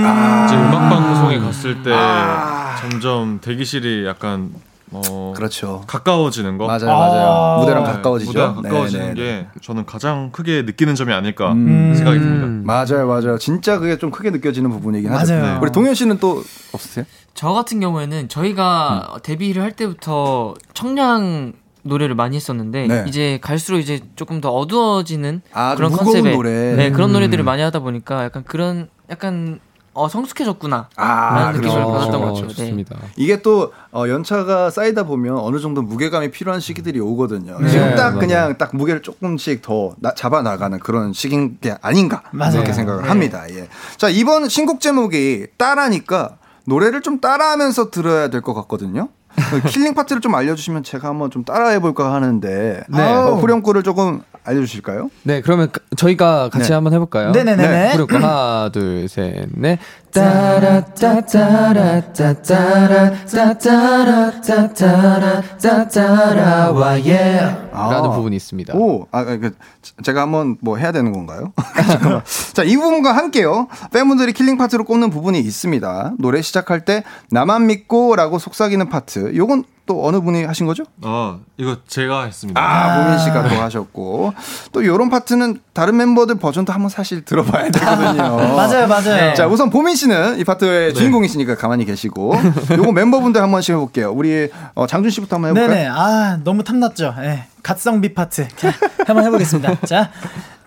이제 음악 방송에 갔을 때 아. 점점 대기실이 약간 어 그렇죠. 가까워지는 거. 맞아요, 맞아요. 아. 무대랑 네, 가까워지죠. 무대랑 가까워지는 네, 네, 게 저는 가장 크게 느끼는 점이 아닐까 음. 생각이 듭니다. 맞아요, 맞아요. 진짜 그게 좀 크게 느껴지는 부분이긴 하죠. 맞아요. 우리 동현 씨는 또 없으세요? 저 같은 경우에는 저희가 음. 데뷔를 할 때부터 청량 노래를 많이 했었는데 네. 이제 갈수록 이제 조금 더 어두워지는 아, 좀 그런 무거운 컨셉의 노래. 네, 그런 음. 노래들을 많이 하다 보니까 약간 그런 약간 어 성숙해졌구나 아, 라는 느낌을 그렇죠. 받았던 것. 같아요. 네. 좋습니다. 이게 또 어, 연차가 쌓이다 보면 어느 정도 무게감이 필요한 시기들이 오거든요. 네, 지금 딱 맞아요. 그냥 딱 무게를 조금씩 더 나- 잡아 나가는 그런 시기인 게 아닌가 맞아요. 그렇게 생각을 네. 합니다. 예. 자 이번 신곡 제목이 따라니까 노래를 좀 따라하면서 들어야 될 것 같거든요. 그 killing part를 좀 알려주시면 제가 한번 좀 따라해 볼까 하는데 네. 어, 후렴구를 조금 알려주실까요? 네, 그러면 가- 저희가 같이 네. 한번 해볼까요? 네네네네. 네. 그리고 하나, 둘, 셋, 넷. 따라 따따라 따따라 따따라 따따라 따따라 예. 라는 부분이 있습니다. 오, 아, 그, 제가 한번 뭐 해야 되는 건가요? 잠깐만. 자, 이 부분과 함께요. 팬분들이 killing part로 꼽는 부분이 있습니다. 노래 시작할 때 나만 믿고라고 속삭이는 파트. 요건 또 어느 분이 하신 거죠? 아 이거 제가 했습니다. 아, 보민 씨가 또 하셨고. 또 요런 파트는 다른 멤버들 버전도 한번 사실 들어봐야 되거든요. 맞아요, 맞아요. 자, 우선 보민 씨는 이 파트의 주인공이시니까 가만히 계시고. 요거 멤버분들 한 번씩 해볼게요. 우리 어, 장준 씨부터 한번 해볼까요? 네네. 아, 너무 탐났죠. 예. 갓성비 파트. 자, 한번 해보겠습니다. 자,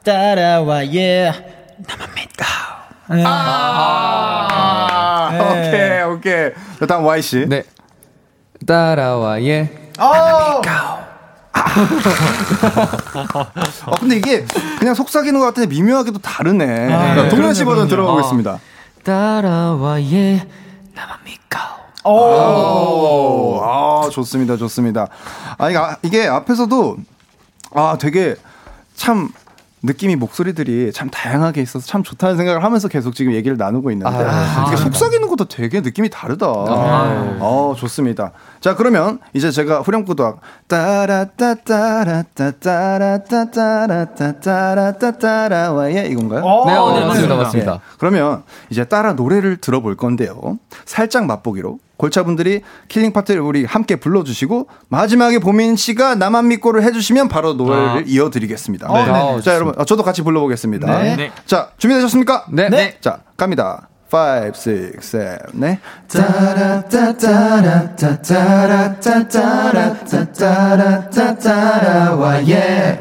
따라와, 예. 나만 믿고. 네. 아, 네. 오케이, 오케이. 자, 다음 Y씨. 네. 따라와 예. 어! 어, 근데 이게 그냥 속삭이는 것 같은데 미묘하게도 다르네. 아, 자, 네. 동현 씨 버전 그럼요. 들어보겠습니다. 따라와 예. 나만 믿고 오, 아, 좋습니다, 좋습니다. 아, 이게, 아, 이게 앞에서도, 아, 되게 참, 느낌이 목소리들이 참 다양하게 있어서 참 좋다는 생각을 하면서 계속 지금 얘기를 나누고 있는데 아, 이게 속삭이는 것도 되게 느낌이 다르다. 아. 어, 좋습니다. 자, 그러면 이제 제가 후렴구도 하- 따라따따라따따라따따라따따라따따라와예 이건가요? 어, 네, 맞습니다, 네. 맞습니다. 네. 그러면 이제 따라 노래를 들어볼 건데요. 살짝 맛보기로 골차분들이 killing part를 우리 함께 불러주시고 마지막에 보민 씨가 나만 믿고를 해주시면 바로 노래를 아. 이어드리겠습니다. 어, 네. 아, 자. 여러분 어, 저도 같이 불러보겠습니다. 네. 네. 자 준비되셨습니까? 네. 네. 자 갑니다. 5, 6, 7, 네. 따라따따라따따라따따라따따라따따라와 예.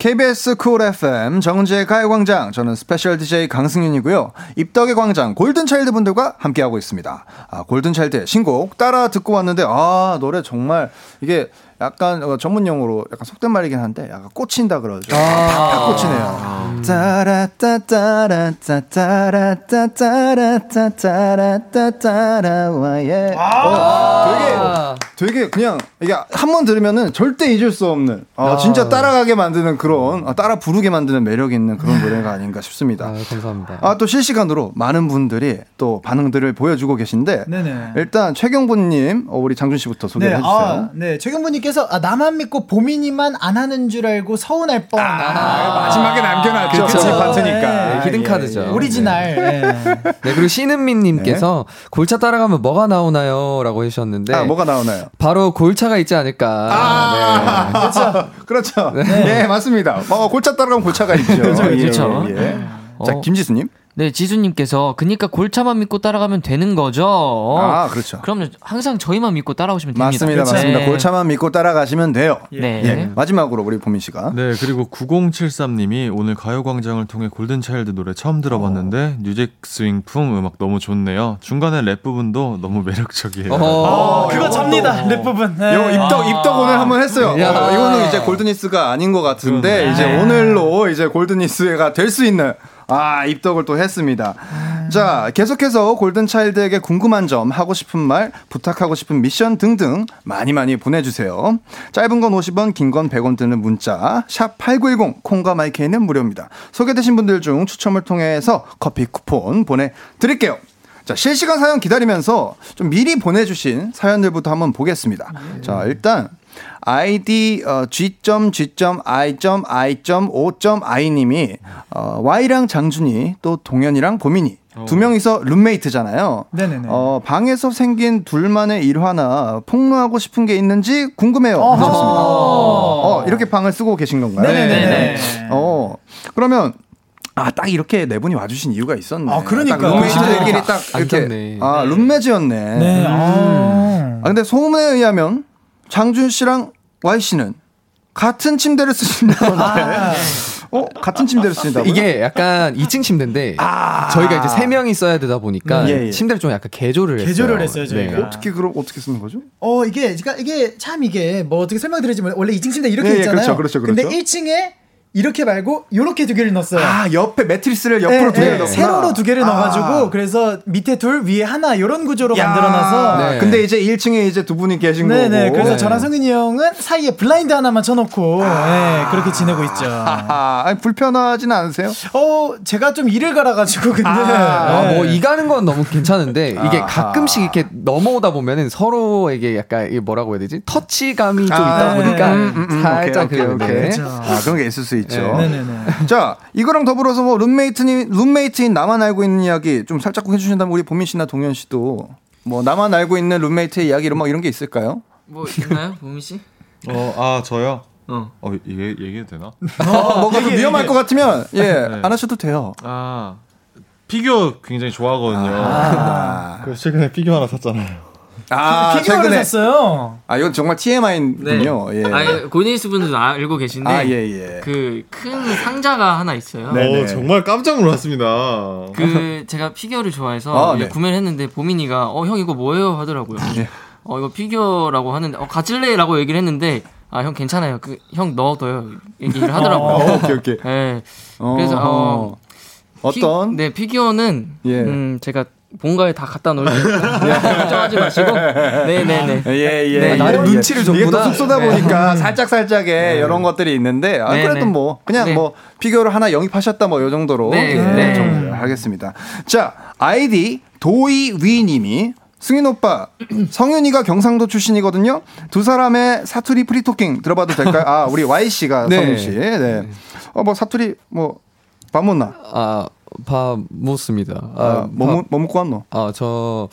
KBS 쿨 FM 정은지의 가요광장. 저는 special DJ 강승윤이고요. 입덕의 광장 골든차일드 분들과 함께하고 있습니다. 아, 골든차일드의 신곡 따라 듣고 왔는데 아 노래 정말 이게 약간 어, 전문 용어로 약간 속된 말이긴 한데 약간 꽂힌다 그러죠. 팍팍 꽂히네요. 따라따따라따따라따따라따따라와예 어, 되게 되게 그냥 이게 한 번 들으면은 절대 잊을 수 없는 아, 진짜 따라가게 만드는 그런 아, 따라 부르게 만드는 매력 있는 그런 노래가 아닌가 싶습니다. 아, 감사합니다. 아, 또 실시간으로 많은 분들이 또 반응들을 보여주고 계신데 네네. 일단 최경보님 어, 우리 장준 씨부터 소개해 주세요. 아, 네. 최경부님께서 아, 나만 믿고 보민이만 안 하는 줄 알고 서운할 뻔. 아, 마지막에 남겨놨죠. 그쵸. 끝이 파트니까. 네. 히든 카드죠. 오리지널. 네. 네, 그리고 신은민님께서 골차 따라가면 뭐가 나오나요? 라고 해주셨는데. 아, 뭐가 나오나요? 바로 골차가 있지 않을까. 아, 그렇죠. 그렇죠. 네, 맞습니다. 어, 골차 따라가면 골차가 있죠. 그렇죠, 예, 그렇죠. 예. 자, 어. 김지수님. 네, 지수님께서 그니까 골차만 믿고 따라가면 되는 거죠. 아, 그렇죠. 그럼요. 항상 저희만 믿고 따라오시면 됩니다. 맞습니다, 맞습니다. 네. 골차만 믿고 따라가시면 돼요. 네. 예. 마지막으로 우리 보민 씨가 네, 그리고 9073님이 오늘 가요광장을 통해 골든차일드 노래 처음 들어봤는데 New Jack Swing풍 음악 너무 좋네요. 중간에 랩 부분도 너무 매력적이에요. 어, 그거 접니다. 랩 부분. 네. 요 입덕 입덕 오늘 한번 했어요. 야. 어, 이거는 이제 골드니스가 아닌 것 같은데 그러네. 이제 오늘로 이제 골드니스가 될 수 있는 아 입덕을 또 했습니다. 자 계속해서 골든 차일드에게 궁금한 점 하고 싶은 말 부탁하고 싶은 미션 등등 많이 많이 보내주세요. 짧은 건 50원, 긴 건 100원 드는 문자 샵 #8910 콩과 마이케이는 무료입니다. 소개되신 분들 중 추첨을 통해서 커피 쿠폰 보내드릴게요. 자, 실시간 사연 기다리면서 좀 미리 보내주신 사연들부터 한번 보겠습니다. 자, 일단, 아이디, 어, g.i.i.o.i 님이, 어, Y랑 장준이, 또 동현이랑 보민이, 두 명이서 룸메이트잖아요. 네네네. 어, 방에서 생긴 둘만의 일화나 폭로하고 싶은 게 있는지 궁금해요. 하셨습니다. 어, 이렇게 방을 쓰고 계신 건가요? 네네네. 어, 그러면, 아, 딱 이렇게 네 분이 와주신 이유가 있었네. 아, 그러니까요. 딱 룸메이트들끼리 아, 딱안 이렇게. 아, 룸메즈였네. 네. 아. 아, 근데 소문에 의하면 장준 씨랑 Y 씨는 같은 침대를 쓰신다는데. 어, 같은 침대를 쓰신다고? 이게 약간 2층 침대인데 저희가 이제 세 명이 써야 되다 보니까 예, 예. 침대를 좀 약간 개조를 했어요. 개조를 했어요, 저희가. 네. 어떻게 그럼 어떻게 쓰는 거죠? 어 이게 그러니까 이게 참 이게 뭐 어떻게 설명드리지만 원래 2층 침대 이렇게 예, 예, 있잖아요. 그렇죠, 그렇죠, 근데 그렇죠. 1층에 이렇게 말고 요렇게 두 개를 넣었어요. 아, 옆에 매트리스를 옆으로 네, 두 개를 네, 넣었구나. 세로로 두 개를 아. 넣어가지고 그래서 밑에 둘 위에 하나 이런 구조로 야. 만들어놔서 네. 근데 이제 1층에 이제 두 분이 계신 네네 거고. 그래서 네. 저랑 성윤이 형은 사이에 블라인드 하나만 쳐놓고 네, 그렇게 지내고 있죠. 아, 아니, 불편하진 않으세요? 어 제가 좀 이를 갈아가지고 근데 아, 네. 뭐 이 가는 건 너무 괜찮은데 이게. 가끔씩 이렇게 넘어오다 보면은 서로에게 약간 이게 뭐라고 해야 되지? 터치감이 좀 아, 있다 보니까 음, 음, 음, 살짝 오케이, 오케이, 그 오케이. 네. 아, 그런 게 있을 수 있죠. 네. 네네네. 자, 이거랑 더불어서 뭐 룸메이트님, 룸메이트인 나만 알고 있는 이야기 좀 살짝 해 주신다면 우리 보민 씨나 동현 씨도 뭐 나만 알고 있는 룸메이트의 이야기 이런 막 이런 게 있을까요? 뭐 있나요, 보민 씨? 어, 아, 저요? 어. 어, 얘기해도 되나? 어, 뭔가 좀 위험할 것 같으면 예, 네. 안 하셔도 돼요. 아, 피규어 굉장히 좋아하거든요. 아, 그 최근에 피규어 하나 샀잖아요. 아 피규어를 최근에 샀어요. 아 이건 정말 TMI군요. 예. 네. 아니, 골드니스 분들도 알고 계신데 아, 예, 예. 그 큰 상자가 하나 있어요. 네. 어, 정말 깜짝 놀랐습니다. 그 제가 피규어를 좋아해서 아, 네. 구매를 했는데 보민이가 어 형 이거 뭐예요 하더라고요. 어 이거 피규어라고 하는데 어 가질래라고 얘기를 했는데 아 형 괜찮아요. 그 형 넣어둬요 얘기를 하더라고요. 어, 오케이 오케이. 네. 그래서 어, 피- 어떤 네 피규어는 예. 음 제가 본가에 다 갖다 놓을게요. 걱정하지 마시고. 네네네. 예, 예. 네, 예, 나름 예. 눈치를 이게 또 줬구나. 쑥 쏘다 네. 보니까 살짝 살짝의 이런 것들이 있는데 아, 네, 그래도 네. 뭐 그냥 네. 뭐 피규어를 하나 영입하셨다 뭐 요 정도로 네, 예, 네. 정리를 하겠습니다. 자 아이디 도이위님이 승윤 오빠 성윤이가 경상도 출신이거든요. 두 사람의 사투리 프리토킹 들어봐도 될까요? 아 우리 Y 씨가 네. 성윤 씨. 네. 어 뭐 사투리 뭐 밥 뭇나? 아, 밥 먹습니다. 아, 뭐, 밥- 먹- 뭐 먹고 왔노? 아, 저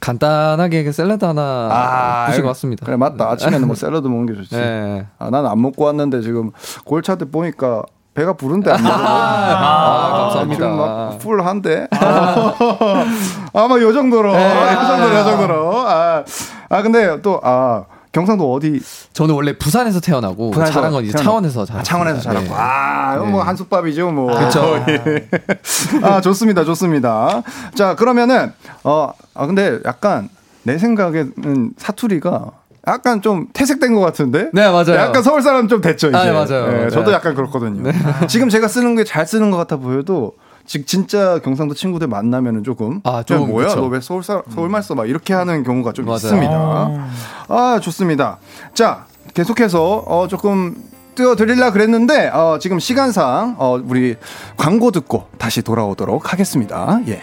간단하게 샐러드 하나 부시고 왔습니다. 그래 맞다. 아침에는 뭐 샐러드 먹는 게 좋지. 네. 아, 난안 먹고 왔는데 지금 골차들 보니까 배가 부른데 안 먹어. 아, 감사합니다. 지금 막 풀한데. 아마 요 정도로. 아, 요 정도로, 요 정도로. 아, 아 근데 또 아. 경상도 어디? 저는 원래 부산에서 태어나고 부산에서 자란 건 이제 태어나- 창원에서 자랐어요. 아, 창원에서 자랐고. 네. 아, 이거 뭐 한솥밥이죠, 뭐. 그쵸. 예. 아, 좋습니다, 좋습니다. 자, 그러면은 어, 아 근데 약간 내 생각에는 사투리가 약간 좀 퇴색된 것 같은데? 네, 맞아요. 약간 서울 사람 좀 됐죠, 이제. 아, 네, 맞아요. 예, 저도 네. 약간 그렇거든요. 지금 제가 쓰는 게 잘 쓰는 것 같아 보여도 지, 진짜 경상도 친구들 만나면은 조금 아, 야, 좀 뭐야 그쵸. 너왜 서울 사, 서울말 써? 막 이렇게 하는 경우가 좀 맞아요. 있습니다. 아 좋습니다. 자 계속해서 어, 조금 띄워드리려 그랬는데 어, 지금 시간상 어, 우리 광고 듣고 다시 돌아오도록 하겠습니다. 예.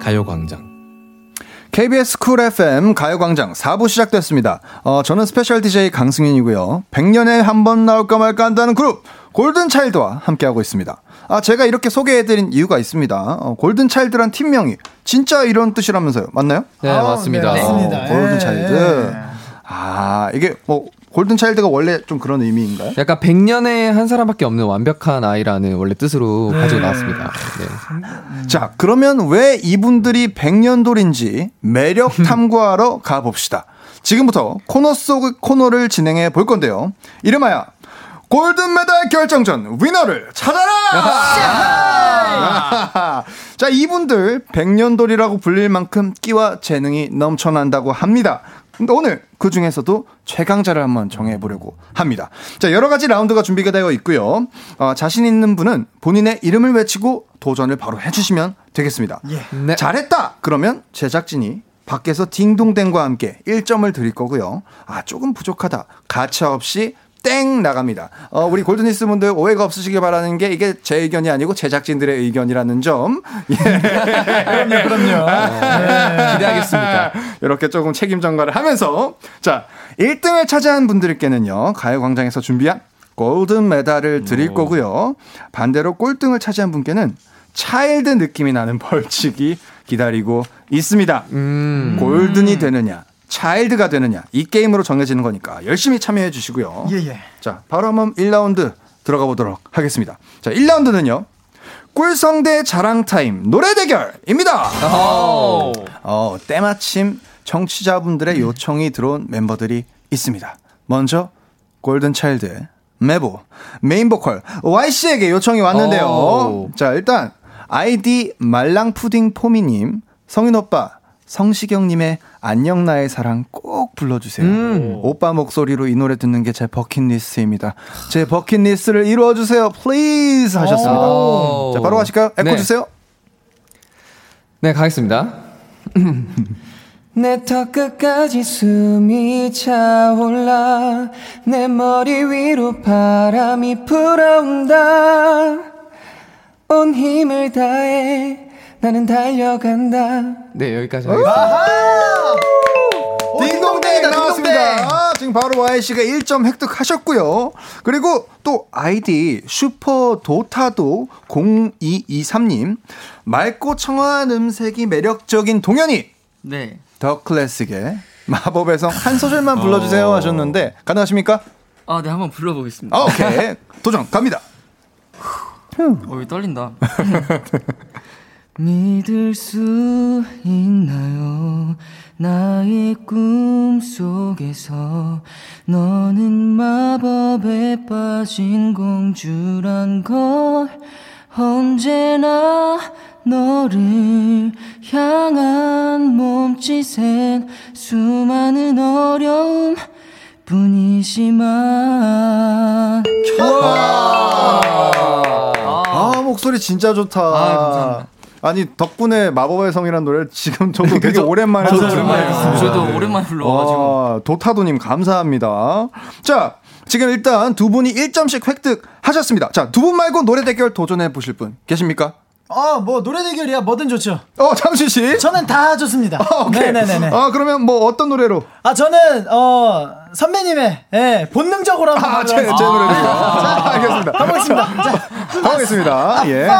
가요광장. KBS 쿨 FM 가요광장 4부 시작됐습니다. 어, 저는 special DJ 강승윤이고요. 100년에 한 번 나올까 말까 한다는 그룹 골든차일드와 함께하고 있습니다. 아, 제가 이렇게 소개해드린 이유가 있습니다. 어, 골든차일드란 팀명이 진짜 이런 뜻이라면서요. 맞나요? 네, 맞습니다. 네, 맞습니다. 어, 골든차일드. 예. 아, 이게 뭐 골든 차일드가 원래 좀 그런 의미인가요? 약간 100년에 한 사람밖에 없는 완벽한 아이라는 원래 뜻으로 가지고 나왔습니다. 네. 자, 그러면 왜 이분들이 백년돌인지 매력 탐구하러 가봅시다. 지금부터 코너 속 코너를 진행해 볼 건데요. 이름하여 골든 메달 결정전 위너를 찾아라! 자, 이분들 백년돌이라고 불릴 만큼 끼와 재능이 넘쳐난다고 합니다. 근데 오늘 그 중에서도 최강자를 한번 정해보려고 합니다. 자, 여러 가지 라운드가 준비가 되어 있고요. 어, 자신 있는 분은 본인의 이름을 외치고 도전을 바로 해주시면 되겠습니다. 네. 잘했다! 그러면 제작진이 밖에서 딩동댕과 함께 1점을 드릴 거고요. 아, 조금 부족하다. 가차 없이 땡 나갑니다. 어, 우리 골드니스 분들 오해가 없으시길 바라는 게 이게 제 의견이 아니고 제작진들의 의견이라는 점. 예. 그럼요, 그럼요. 네. 기대하겠습니다. 이렇게 조금 책임 전가를 하면서 자 1등을 차지한 분들께는요 가요광장에서 준비한 골든 메달을 드릴 거고요 반대로 꼴등을 차지한 분께는 차일드 느낌이 나는 벌칙이 기다리고 있습니다 음. 골든이 되느냐 차일드가 되느냐 이 게임으로 정해지는 거니까 열심히 참여해 주시고요 예, 예. 자 바로 한번 1라운드 들어가 보도록 하겠습니다 자 1라운드는요 꿀성대 자랑 타임 노래 대결입니다 어, 때마침 청취자분들의 요청이 들어온 멤버들이 있습니다. 먼저 골든 차일드의 메보 메인 보컬 Y씨에게 요청이 왔는데요. 오. 자 일단 아이디 말랑푸딩 포미님 성윤 오빠 성시경님의 안녕 나의 사랑 꼭 불러주세요. 오빠 목소리로 이 노래 듣는 게 제 버킷리스트입니다. 제 버킷리스트를 이루어주세요, please 하셨습니다. 오. 자 바로 가실까요? 에코 네. 주세요. 네, 가겠습니다. 내 턱 끝까지 숨이 차올라 내 머리 위로 바람이 불어온다 온 힘을 다해 나는 달려간다 네 여기까지 하겠습니다 딩동댕 나왔습니다. 아, 지금 바로 Y씨가 1점 획득하셨고요. 그리고 또 아이디 슈퍼 도타도 0223님 맑고 청아한 음색이 매력적인 동현이 네. 더 클래식의 마법의 성 한 소절만 불러주세요 하셨는데 가능하십니까? 아, 네, 한번 불러보겠습니다. 아, 오케이 도전 갑니다. 어, 이 떨린다. 믿을 수 있나요? 나의 꿈 속에서 너는 마법에 빠진 공주란 걸 언제나 너를 향한 몸짓엔 수많은 어려움 뿐이지만 아, 목소리 진짜 좋다. 아, 감사합니다. 아니 덕분에 마법의 성이라는 노래 지금 저도 되게 그죠? 오랜만에 맞아요. 오랜만에 저도 오랜만에 불러가지고 와, 도타도님 감사합니다. 자, 지금 일단 두 분이 1점씩 획득하셨습니다. 자, 두 분 말고 노래 대결 도전해 보실 분 계십니까? 어, 뭐 노래 대결이야 뭐든 좋죠. 어, 잠시 씨. 저는 다 좋습니다. 아, 오케이. 네네네네. 아, 그러면 뭐 어떤 노래로? 아 저는 어 선배님의 예, 본능적으로 한번 아, 제, 제. 노래로. 아, 알겠습니다. 가보겠습니다. 자, 가보겠습니다. 예. 5,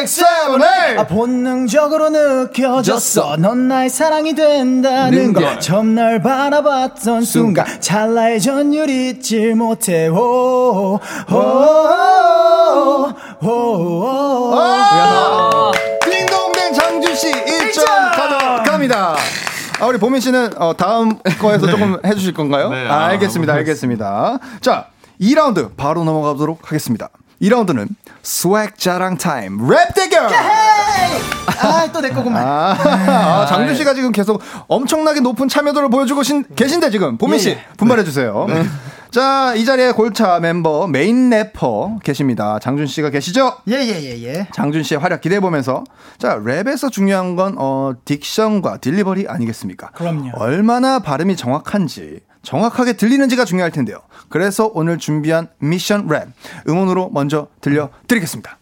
6, 7, 8 아, 본능적으로 느껴졌어 넌 나의 사랑이 된다는 걸 처음 날 바라봤던 순간 찰나의 전율 잊질 못해 오, 오, 오, 오, 오. 아, 딩동댕 장준 씨 1점 가져갑니다. 아, 우리 보민 씨는 어, 다음 거에서 조금 해주실 건가요? 네, 아, 아, 알겠습니다, 한번 알겠습니다. 자, 2라운드 바로 넘어가도록 하겠습니다. 2라운드는 swag 자랑 타임 랩 대결. 아 또 내 거구만. 아, 아, 장준 씨가 지금 계속 엄청나게 높은 참여도를 보여주고 신, 계신데 지금 보민 씨 예, 예. 분발해 주세요. 자, 이 자리에 골차 멤버 메인 래퍼 계십니다. 장준 씨가 계시죠? 예 예 예 예. 장준 씨의 활약 기대해 보면서 자, 랩에서 중요한 건 어, diction과 delivery 아니겠습니까? 그럼요. 얼마나 발음이 정확한지 정확하게 들리는지가 중요할 텐데요. 그래서 오늘 준비한 미션 랩 음원으로 먼저 들려 드리겠습니다.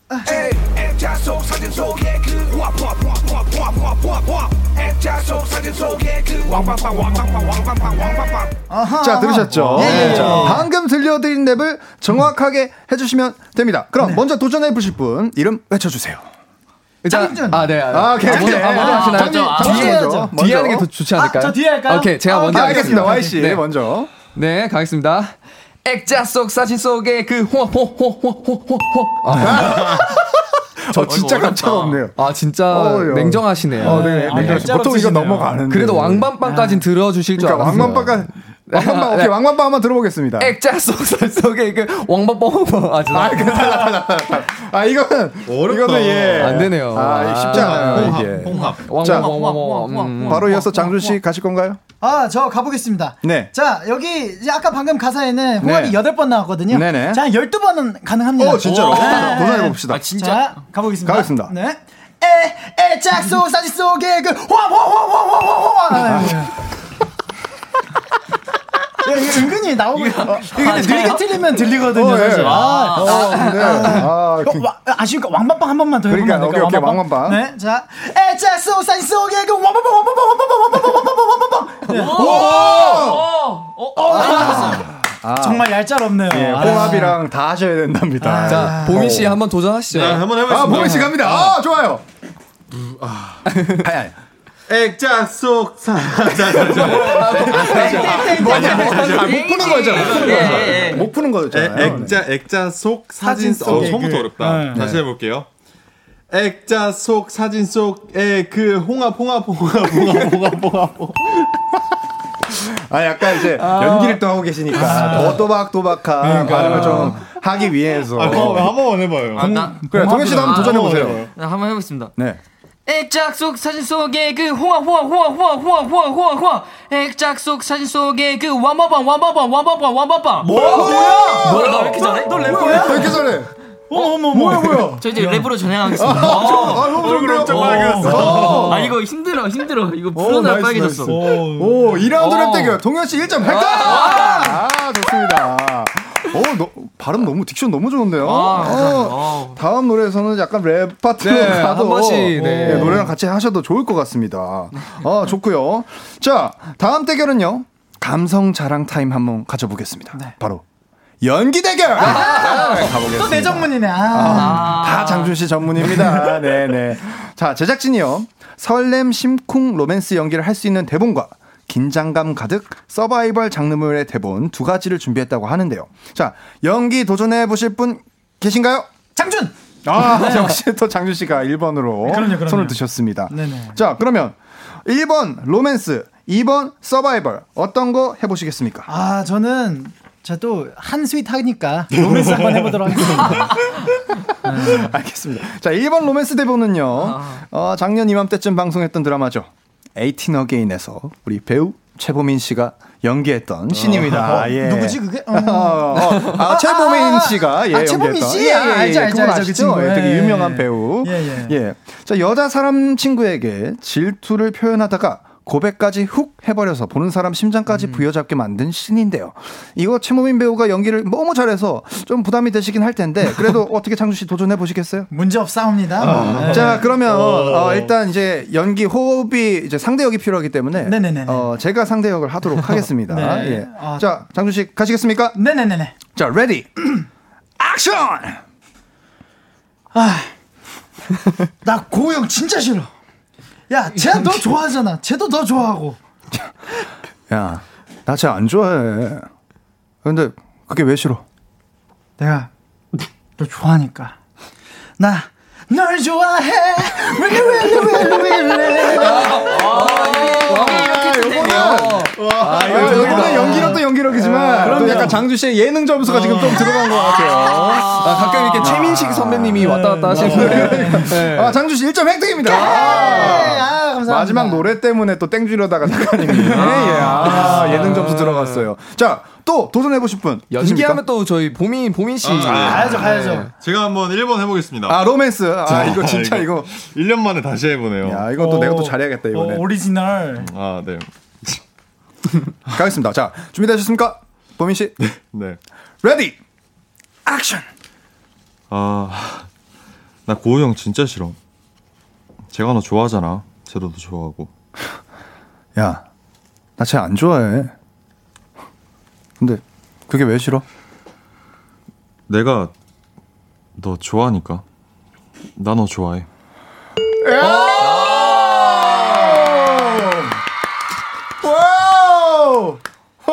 액자 속 사진 속에 그 자 속삭임 속에 그 왕방방 왕방방 왕방방 왕방방 아하. 자 들으셨죠? 예, 예 자, 예. 방금 들려드린 랩을 정확하게 해주시면 됩니다. 그럼 네. 먼저 도전해 보실 분 이름 외쳐주세요. 일단 아, 네. 아, 아 오케이. 아, 먼저, 아, 먼저 하시나요? 먼저, 뒤에 먼저. 뒤에 하는 게 더 좋지 아, 않을까요? 저 뒤에 할까요? 오케이, 제가 먼저 아, 네, 알겠습니다. Y 씨 네. 먼저. 네, 가겠습니다. 액자 속 사진 속의 그 호 호 호 호 호호 호. 호, 호, 호, 호. 아. 저 진짜 깜짝 없네요. 아 진짜 어우야. 냉정하시네요. 어, 네, 아, 네. 보통 이거 쓰시네요. 넘어가는데. 그래도 왕밤빵까진 들어주실 줄 그러니까 알았어요. 왕만빵까 왕만빵 오케이 네. 왕만빵 한번 들어보겠습니다. 액자 속 사진 속에 그 왕밤빵 아 아, 그 달라 달라 달라. 아 이거는 이거는 예. 안 되네요. 아, 쉽지 않아요 이게. 홍합. 자, 왕왕왕왕왕. 바로 이어서 장준 씨 가실 건가요? 아, 저 가보겠습니다. 네. 자, 여기 아까 방금 가사에는 홍합이 네. 여덟 번 나왔거든요. 네네. 자, 12번은 가능합니다. 오, 진짜로? 도전해 봅시다. 아 진짜 자, 가보겠습니다. 가겠습니다. 네. 에, 에, 짝소 사진 속에 그, 호합, 호합, 호합, 호합. 야, 이거 은근히 나오고, 어, 이거 근데 느리게 틀리면 들리거든요, 어, 예. 사실. 아, 어, 근데 아, 어, 그, 와, 아쉬우니까 왕밤빵 한 번만 더 해보면 그러니까, 안 될까요? 오케이, 오케이, 왕밤빵. 네, 자, 에, 짝소 사진 속에 그, 왕밤빵, 왕밤빵, 왕밤빵, 왕밤빵, 왕밤빵, 왕밤빵. 네. 아, 정말 얄짤 없네요. 예, 아. 홍합이랑 다 하셔야 된답니다. 자, 보민 씨 한번 도전하시죠. 네, 한번 아, 해보겠습니다. 보민 씨 갑니다. 아, 좋아요. 아, 아니, 액자 속 사. 아, 못 푸는 거잖아요. 못 푸는 거잖아요. 액자 액자 속 사진 속. 처음부터 그- 어렵다. 네. 다시 해볼게요. 액자 속 사진 속에 그 홍합 홍합 홍합 홍합 홍합 홍합. 아, 약간 이제 연기를 또 하고 계시니까 더 또박또박한 발음을 좀 하기 위해서. 아, 한번 해봐요. 아, 나, 그래, 동현 씨도 한번 도전해 보세요. 나 한번 해보겠습니다. 네. 액자 속 사진 속에 그 홍합 홍합 홍합 홍합 홍합 홍합 홍합 홍합 액자 속 사진 속에 그 왕바방 왕바방 왕바방 왕바방 뭐야? 뭐야? 뭐야 나 왜 이렇게 잘해? 너 랩? 왜 이렇게 잘해? 어머, 어머, 뭐야, 뭐야? 저 이제 랩으로 전향하겠습니다. 아, 너무 좋은데요? 어. 아 이거 힘들어 힘들어 이거 오, 풀어나 nice, 빨개졌어. 오, 2라운드 랩 대결. 동현 씨 1점 할까? 아, 좋습니다. 오, 너, 발음 너무, diction 너무 좋은데요? 아, 어, 다음 노래에서는 약간 랩 파트로 네, 가도 한 번씩, 네. 네, 노래랑 같이 하셔도 좋을 것 같습니다. 아, 좋고요. 자, 다음 대결은요. 감성 자랑 타임 한번 가져보겠습니다. 바로 연기 대결! 아, 가보겠습니다. 또 내 전문이네. 아. 아, 다 장준 씨 전문입니다. 네네. 자, 제작진이요. 설렘 심쿵 로맨스 연기를 할 수 있는 대본과 긴장감 가득 서바이벌 장르물의 대본 두 가지를 준비했다고 하는데요. 자, 연기 도전해 보실 분 계신가요? 장준! 아, 역시 또 장준 씨가 1번으로 그럼요, 그럼요. 손을 드셨습니다. 네네. 자, 그러면 1번 로맨스, 2번 서바이벌 어떤 거 해보시겠습니까? 아, 저는 제가 또 한 sweet 하니까 로맨스 한번 해보도록 하겠습니다. 알겠습니다. 자, 1번 로맨스 대본은요. 어, 작년 이맘때쯤 방송했던 드라마죠. 에이틴 어게인에서 우리 배우 최보민 씨가 연기했던 신입니다. 어, 예. 누구지 그게? 어. 어, 어. 아, 최보민 씨가 예, 아, 최보민 연기했던. 씨? 아, 알죠, 알죠, 그분 알죠, 그 아시죠? 예, 되게 예, 유명한 예. 배우. 예, 예. 자, 여자 사람 친구에게 질투를 표현하다가 고백까지 훅 해버려서 보는 사람 심장까지 음. 부여잡게 만든 신인데요. 이거 최모민 배우가 연기를 너무 잘해서 좀 부담이 되시긴 할 텐데 그래도 어떻게 장준 씨 도전해 보시겠어요? 문제 없사옵니다. 네. 자 그러면 어, 일단 이제 연기 호흡이 이제 상대 역이 필요하기 때문에. 어, 제가 상대 역을 하도록 하겠습니다. 네. 예. 아. 자 장준 씨 가시겠습니까? 네네네네. 자 ready 액션. 아, 나 고우형 진짜 싫어. 야, 쟤 너 좋아하잖아. 쟤도 너 좋아하고. 야, 나 쟤 안 좋아해. 근데 그게 왜 싫어? 내가 너 좋아하니까. 나 널 좋아해. 왜, 왜, 왜, 왜, 왜, 왜. 아, 아, 이거 이거는 연기력 도 연기력이지만 그럼요. 또 약간 장준 씨의 예능 점수가 지금 좀 들어간 것 같아요. 아, 가끔 이렇게 최민식 선배님이 왔다 갔다 하시는데. 네. 아, 장준 씨 1점 획득입니다. 아, 감사합니다. 마지막 노래 때문에 또 땡주려다가 작가님이 예, 아, 예능 점수 들어갔어요. 자, 또 도전해 보실 분 연기하면 또 저희 보민 보민 씨. 가야죠, 가야죠. 제가 한번 1번 해보겠습니다. 아 로맨스. 아 이거 진짜 이거. 1년 만에 다시 해보네요. 야 이거 또 내가 또 잘해야겠다 이번에. 어, 오리지널. 아, 네. 가겠습니다. 자 준비되셨습니까, 보민 씨? 네. Ready, 액션. 아, 나 고우 형 진짜 싫어. 쟤가 너 좋아하잖아. 쟤 너도 좋아하고. 야, 나 쟤 안 좋아해. 근데 그게 왜 싫어? 내가 너 좋아하니까. 나 너 좋아해. 와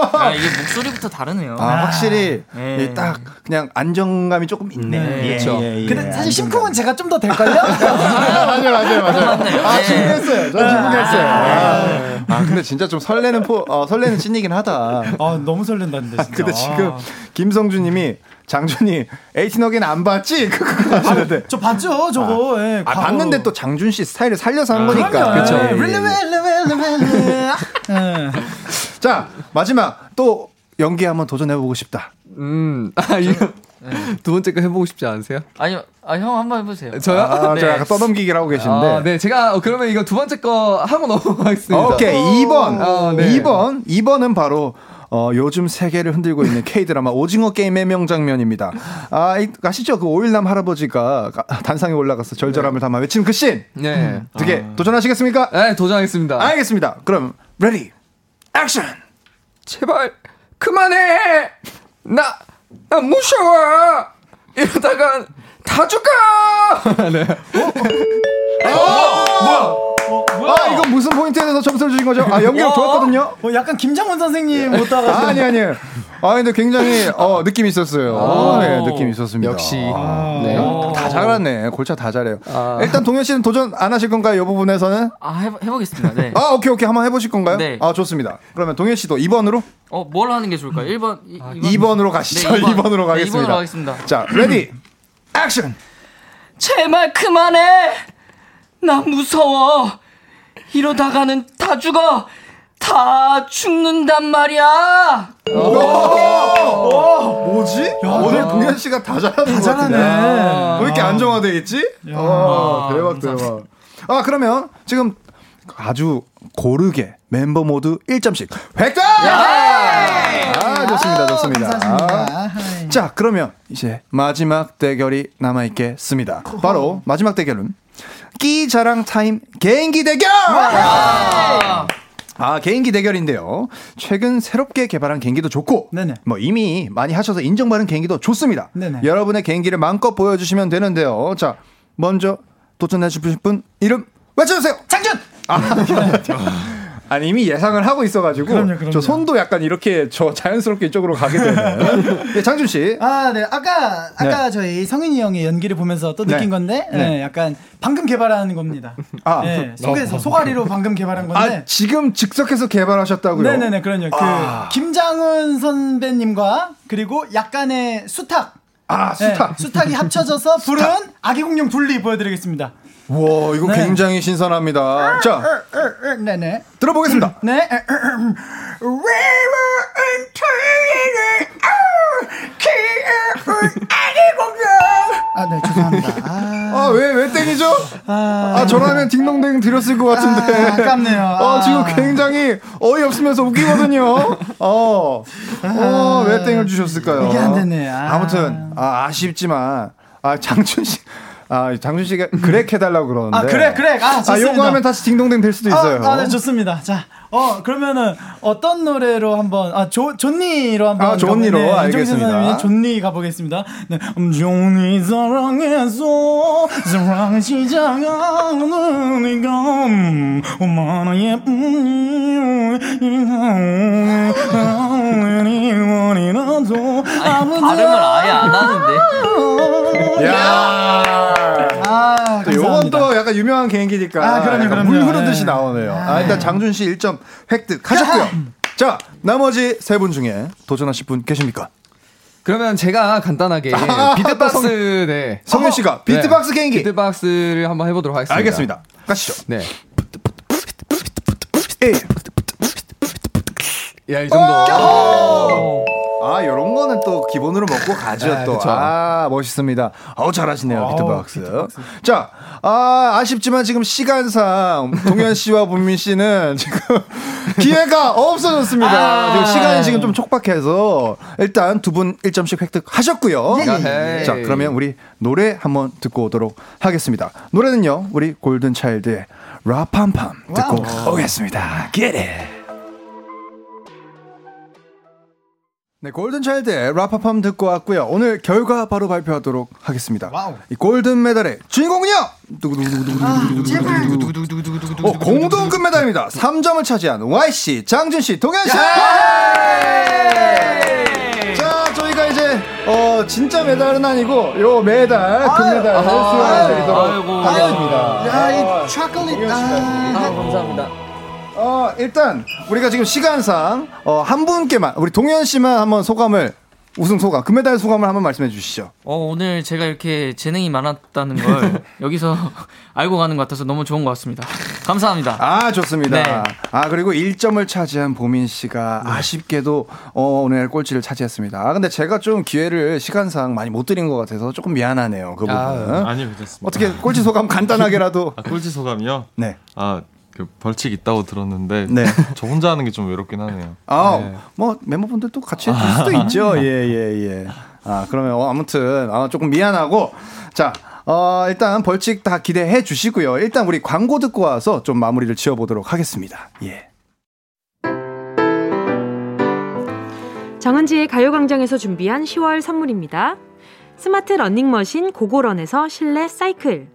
아, 이게 목소리부터 다르네요. 아, 확실히 네. 이딱 그냥 안정감이 조금 있네. 네. 그렇죠. 근데 사실 심쿵은 제가 좀 더 될걸요? 맞아요, 맞아요, 맞아요. 맞네요. 아, 네. 진했어요. 전 진했어요. 아, 아, 근데 진짜 좀 설레는 포, 어, 설레는 씬이긴 하다. 아, 너무 설렌다는데, 진짜. 근데 지금 김성주님이 장준이 어게인 안 봤지? 그거 하시는데. 저 봤죠, 저거. 예, 아. 봤는데 또 장준 씨 스타일을 살려서 한 거니까. 그렇죠. 예. 예. 자, 마지막 또 연기 한번 도전해 보고 싶다. 음, 아, 이거 두 번째 거 해보고 싶지 않으세요? 아니요, 아, 형 한번 해보세요. 저요? 아, 네. 저 약간 떠넘기기를 하고 계신데. 아, 네, 제가 어, 그러면 이거 두 번째 거 하고 넘어가겠습니다. 오케이, 2번. 아, 네. 2번. 2번은 바로 어, 요즘 세계를 흔들고 있는 K-드라마 오징어 게임의 명장면입니다. 아, 이- 아시죠? 그 오일남 할아버지가 가- 단상에 올라가서 절절함을 담아 외치는 그 씬. 네. 어떻게 도전하시겠습니까? 네, 도전하겠습니다. 알겠습니다. 그럼 ready. 액션. 제발 그만해. 나, 나 무서워. 이러다가 다 죽어. 네. 아, 점수를 주신 거죠? 아, 연기력 좋았거든요. 어, 약간 김장원 선생님 못 아, 따가 아니 아니. 아 근데 굉장히 어 느낌 있었어요. 아, 네, 느낌 있었습니다. 역시. 네. 다 잘하네. 골차 다 잘해요. 아. 일단 동현 씨는 도전 안 하실 건가요? 이 부분에서는? 아, 해보, 해보겠습니다. 네. 아, 오케이 오케이. 한번 해 보실 건가요? 네. 아, 좋습니다. 그러면 동현 씨도 2번으로 어, 뭘 하는 게 좋을까요? 1번, 2, 2번으로 가시죠. 네, 2번. 으로 네, 가겠습니다. 2번으로 가겠습니다. 자, ready. 액션. 제발 그만해. 나 무서워. 이러다가는 다 죽어. 다 죽는단 말이야. 오! 뭐지? 오늘 동현 씨가 다 잘하는 것 같은데. 왜 이렇게 안정화돼 있지? 어, 대박 대박. 아, 그러면 지금 아주 고르게 멤버 모두 1점씩 획득! 아, 좋습니다. 좋습니다. 감사합니다. 아. 자, 그러면 이제 마지막 대결이 남아 있겠습니다. 바로 마지막 대결은 끼 자랑 타임 개인기 대결! 아, 개인기 대결인데요. 최근 새롭게 개발한 개인기도 좋고, 네네. 뭐 이미 많이 하셔서 인정받은 개인기도 좋습니다. 네네. 여러분의 개인기를 마음껏 보여주시면 되는데요. 자, 먼저 도전해 주실 분 이름 외쳐주세요. 장준! 아 니 이미 예상을 하고 있어가지고 그럼요, 그럼요. 저 손도 약간 이렇게 저 자연스럽게 이쪽으로 가게 되는. 네, 장준 씨. 아, 네. 아까, 아까 저희 성인이 형의 연기를 보면서 또 느낀 네. 건데, 네. 네, 약간 방금 개발한 겁니다. 아, 네, 속에서, 소가리로 방금 개발한 건데. 아 지금 즉석에서 개발하셨다고요? 네네네, 그럼요. 그, 아. 김장훈 선배님과, 그리고 약간의 수탉. 아 수탉. 네, 수탉이 합쳐져서 부른 아기 공룡 둘리 보여드리겠습니다. 와 이거 네. 굉장히 신선합니다. 자 으, 으, 으, 네네. 들어보겠습니다. 네. River and 아기 공룡. 아, 네, 죄송합니다. 아, 아 왜 왜 땡이죠? 아, 아 저라면 딩동댕 드렸을 것 같은데. 아, 아깝네요. 어 아. 지금 굉장히 어이없으면서 웃기거든요. 어. 어, 왜 땡을 주셨을까요? 이게 안 되네. 아. 무튼 아 아쉽지만 아 장준 씨. 아, 장준 씨가 그렉 해달라고 그러는데. 아, 그래, 그래. 아, 아, 좋습니다. 요거 하면 다시 딩동댕 될 수도 있어요. 아, 아, 네, 좋습니다. 자, 어, 그러면은 어떤 노래로 한번, 아, 조, 존니로 한번. 아, 존니로. 가보- 알겠습니다. 존니 가 보겠습니다. 네, 음, 존니 사랑해서, 사랑 시작하는 네가, 음, 얼마나 예쁜지, 이원이라도 아니, 발음을 아예 안 하는데. 야 아, 또 요건. 또 약간 유명한 개인기니까 아, 그럼요, 그럼요. 물 흐르듯이 네. 나오네요. 아, 일단 장준 씨 1점 획득하셨고요. 자, 나머지 세 분 중에 도전하실 분 계십니까? 그러면 제가 간단하게 아, 비트박스 네. 성윤 씨가 비트박스 네, 개인기. 비트박스를 한번 해보도록 하겠습니다. 알겠습니다. 가시죠. 네. 예. 야, 이 정도. 아, 요런 거는 또 기본으로 먹고 가죠, 아, 또. 그쵸. 아, 멋있습니다. 어우, 잘하시네요, 아우, 비트박스. 자, 아, 아쉽지만 지금 시간상 동현 씨와 문민 씨는 지금 기회가 없어졌습니다. 아. 지금 시간이 지금 좀 촉박해서 일단 두 분 1점씩 획득하셨고요. 예, 예, 예. 자, 그러면 우리 노래 한번 듣고 오도록 하겠습니다. 노래는요, 우리 골든차일드의 라팜팜 듣고 오겠습니다. Get it! 네, 골든차일드의 라파팜 듣고 왔고요. 오늘 결과 바로 발표하도록 하겠습니다. 이 골든 메달의 주인공은요? 어, 공동 금메달입니다. 3점을 차지한 YC, 장준씨, 동현씨! 자, 저희가 이제, 어, 진짜 메달은 아니고, 요 메달, 금메달을 수여해드리도록 아이고. 하겠습니다. 야, 이 초콜릿. 아, 아, 감사합니다. 어, 일단 우리가 지금 시간상 어, 한 분께만 우리 동현 씨만 한번 소감을 우승 소감, 금메달 소감을 한번 말씀해 주시죠. 어, 오늘 제가 이렇게 재능이 많았다는 걸 여기서 알고 가는 것 같아서 너무 좋은 것 같습니다. 감사합니다. 아, 좋습니다. 네. 아, 그리고 1점을 차지한 보민 씨가 아쉽게도 어, 오늘 꼴찌를 차지했습니다. 아, 근데 제가 좀 기회를 시간상 많이 못 드린 것 같아서 조금 미안하네요. 그 부분은. 아, 아니요, 괜찮습니다. 어떻게 꼴찌 소감 간단하게라도. 아, 꼴찌 소감이요? 네. 아, 그 벌칙 있다고 들었는데 네. 저 혼자 하는 게 좀 외롭긴 하네요. 아, 네. 뭐 멤버분들도 같이 해줄 수도 있죠. 예, 예, 예. 아, 그러면 어, 아무튼 아, 조금 미안하고 자. 어, 일단 벌칙 다 기대해 주시고요. 일단 우리 광고 듣고 와서 좀 마무리를 지어 보도록 하겠습니다. 예. 정은지의 가요광장에서 준비한 10월 선물입니다. 스마트 러닝머신 고고런에서 실내 사이클.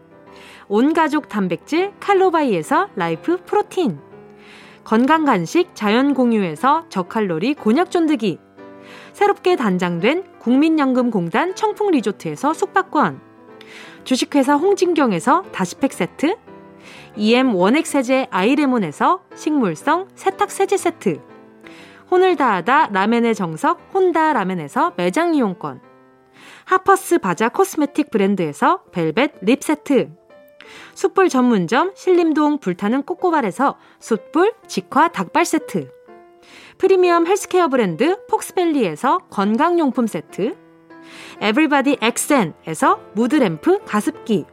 온가족 단백질 칼로바이에서 라이프 프로틴. 건강 간식 자연 공유에서 저칼로리 곤약 쫀득이. 새롭게 단장된 국민연금공단 청풍 리조트에서 숙박권. 주식회사 홍진경에서 다시팩 세트. EM 원액 세제 아이레몬에서 식물성 세탁 세제 세트. 혼을 다하다 라멘의 정석 혼다 라멘에서 매장 이용권. 하퍼스 바자 코스메틱 브랜드에서 벨벳 립 세트. 숯불 전문점 신림동 불타는 꼬꼬발에서 숯불 직화 닭발 세트. 프리미엄 헬스케어 브랜드 폭스밸리에서 건강용품 세트. 에브리바디 엑센에서 무드램프 가습기.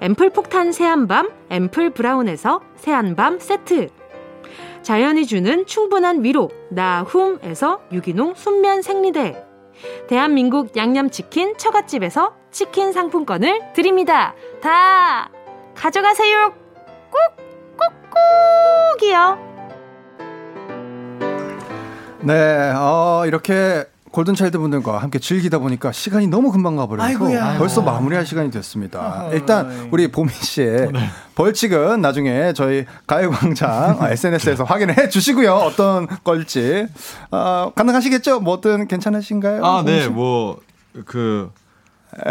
앰플 폭탄 새한밤 앰플 브라운에서 새한밤 세트. 자연이 주는 충분한 위로 나훔에서 유기농 순면 생리대. 대한민국 양념치킨 처갓집에서 치킨 상품권을 드립니다. 다 가져가세요. 꼭, 꼭, 꼭이요. 네, 어, 이렇게 골든차일드 분들과 함께 즐기다 보니까 시간이 너무 금방 가버려서 아이고야. 벌써 마무리할 시간이 됐습니다. 일단 우리 보민 씨의 벌칙은 나중에 저희 가요광장 SNS에서 확인을 해 주시고요. 어떤 걸지 어, 가능하시겠죠? 뭐든 괜찮으신가요? 아, 네, 씨? 뭐, 그,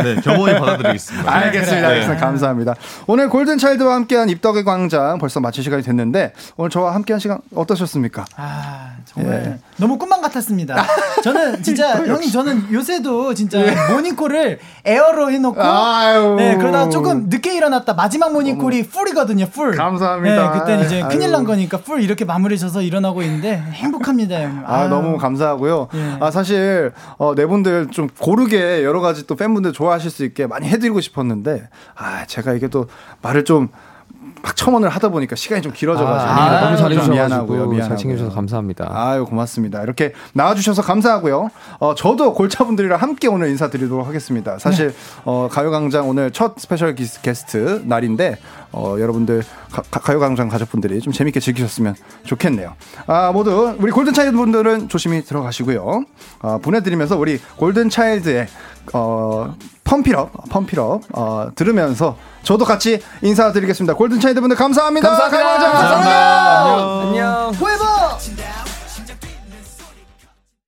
네, 겸허히 받아드리겠습니다. 알겠습니다. 네. 알겠습니다. 감사합니다. 오늘 골든차일드와 함께한 입덕의 광장 벌써 마칠 시간이 됐는데 오늘 저와 함께한 시간 어떠셨습니까? 아, 정말 예. 너무 꿈만 같았습니다. 저는 진짜 형님 저는 요새도 진짜 모닝콜을 에어로 해놓고 아유. 네 그러다 조금 늦게 일어났다 마지막 모닝콜이 풀이거든요 풀. 감사합니다. 네 그때는 이제 아유. 큰일 난 거니까 풀 이렇게 마무리 져서 일어나고 있는데 행복합니다 형님. 아, 아유. 너무 감사하고요. 예. 아, 사실, 어, 네 분들 좀 고르게 여러 가지 또 팬분들 좋아하실 수 있게 많이 해드리고 싶었는데, 아, 제가 이게 또 말을 좀 막 첨언을 하다 보니까 시간이 좀 길어져가지고 아, 너무 좀 잘해주셔가지고 미안하고요. 미안하고요. 잘 챙겨주셔서 감사합니다. 아유 고맙습니다. 이렇게 나와주셔서 감사하고요. 어, 저도 골차분들이랑 함께 오늘 인사드리도록 하겠습니다. 사실 네. 어, 가요광장 오늘 첫 스페셜 기스- 게스트 날인데 어, 여러분들 가, 가- 가요광장 가족분들이 좀 재밌게 즐기셨으면 좋겠네요. 아 모두 우리 골든차일드 분들은 조심히 들어가시고요. 아, 보내드리면서 우리 골든차일드의 어, 펌필업 펌필업 어, 들으면서 저도 같이 인사드리겠습니다. 골든차일드 분들 감사합니다. 감사합니다. 가요광장 감사합니다. 감사합니다. 안녕. 후회봐.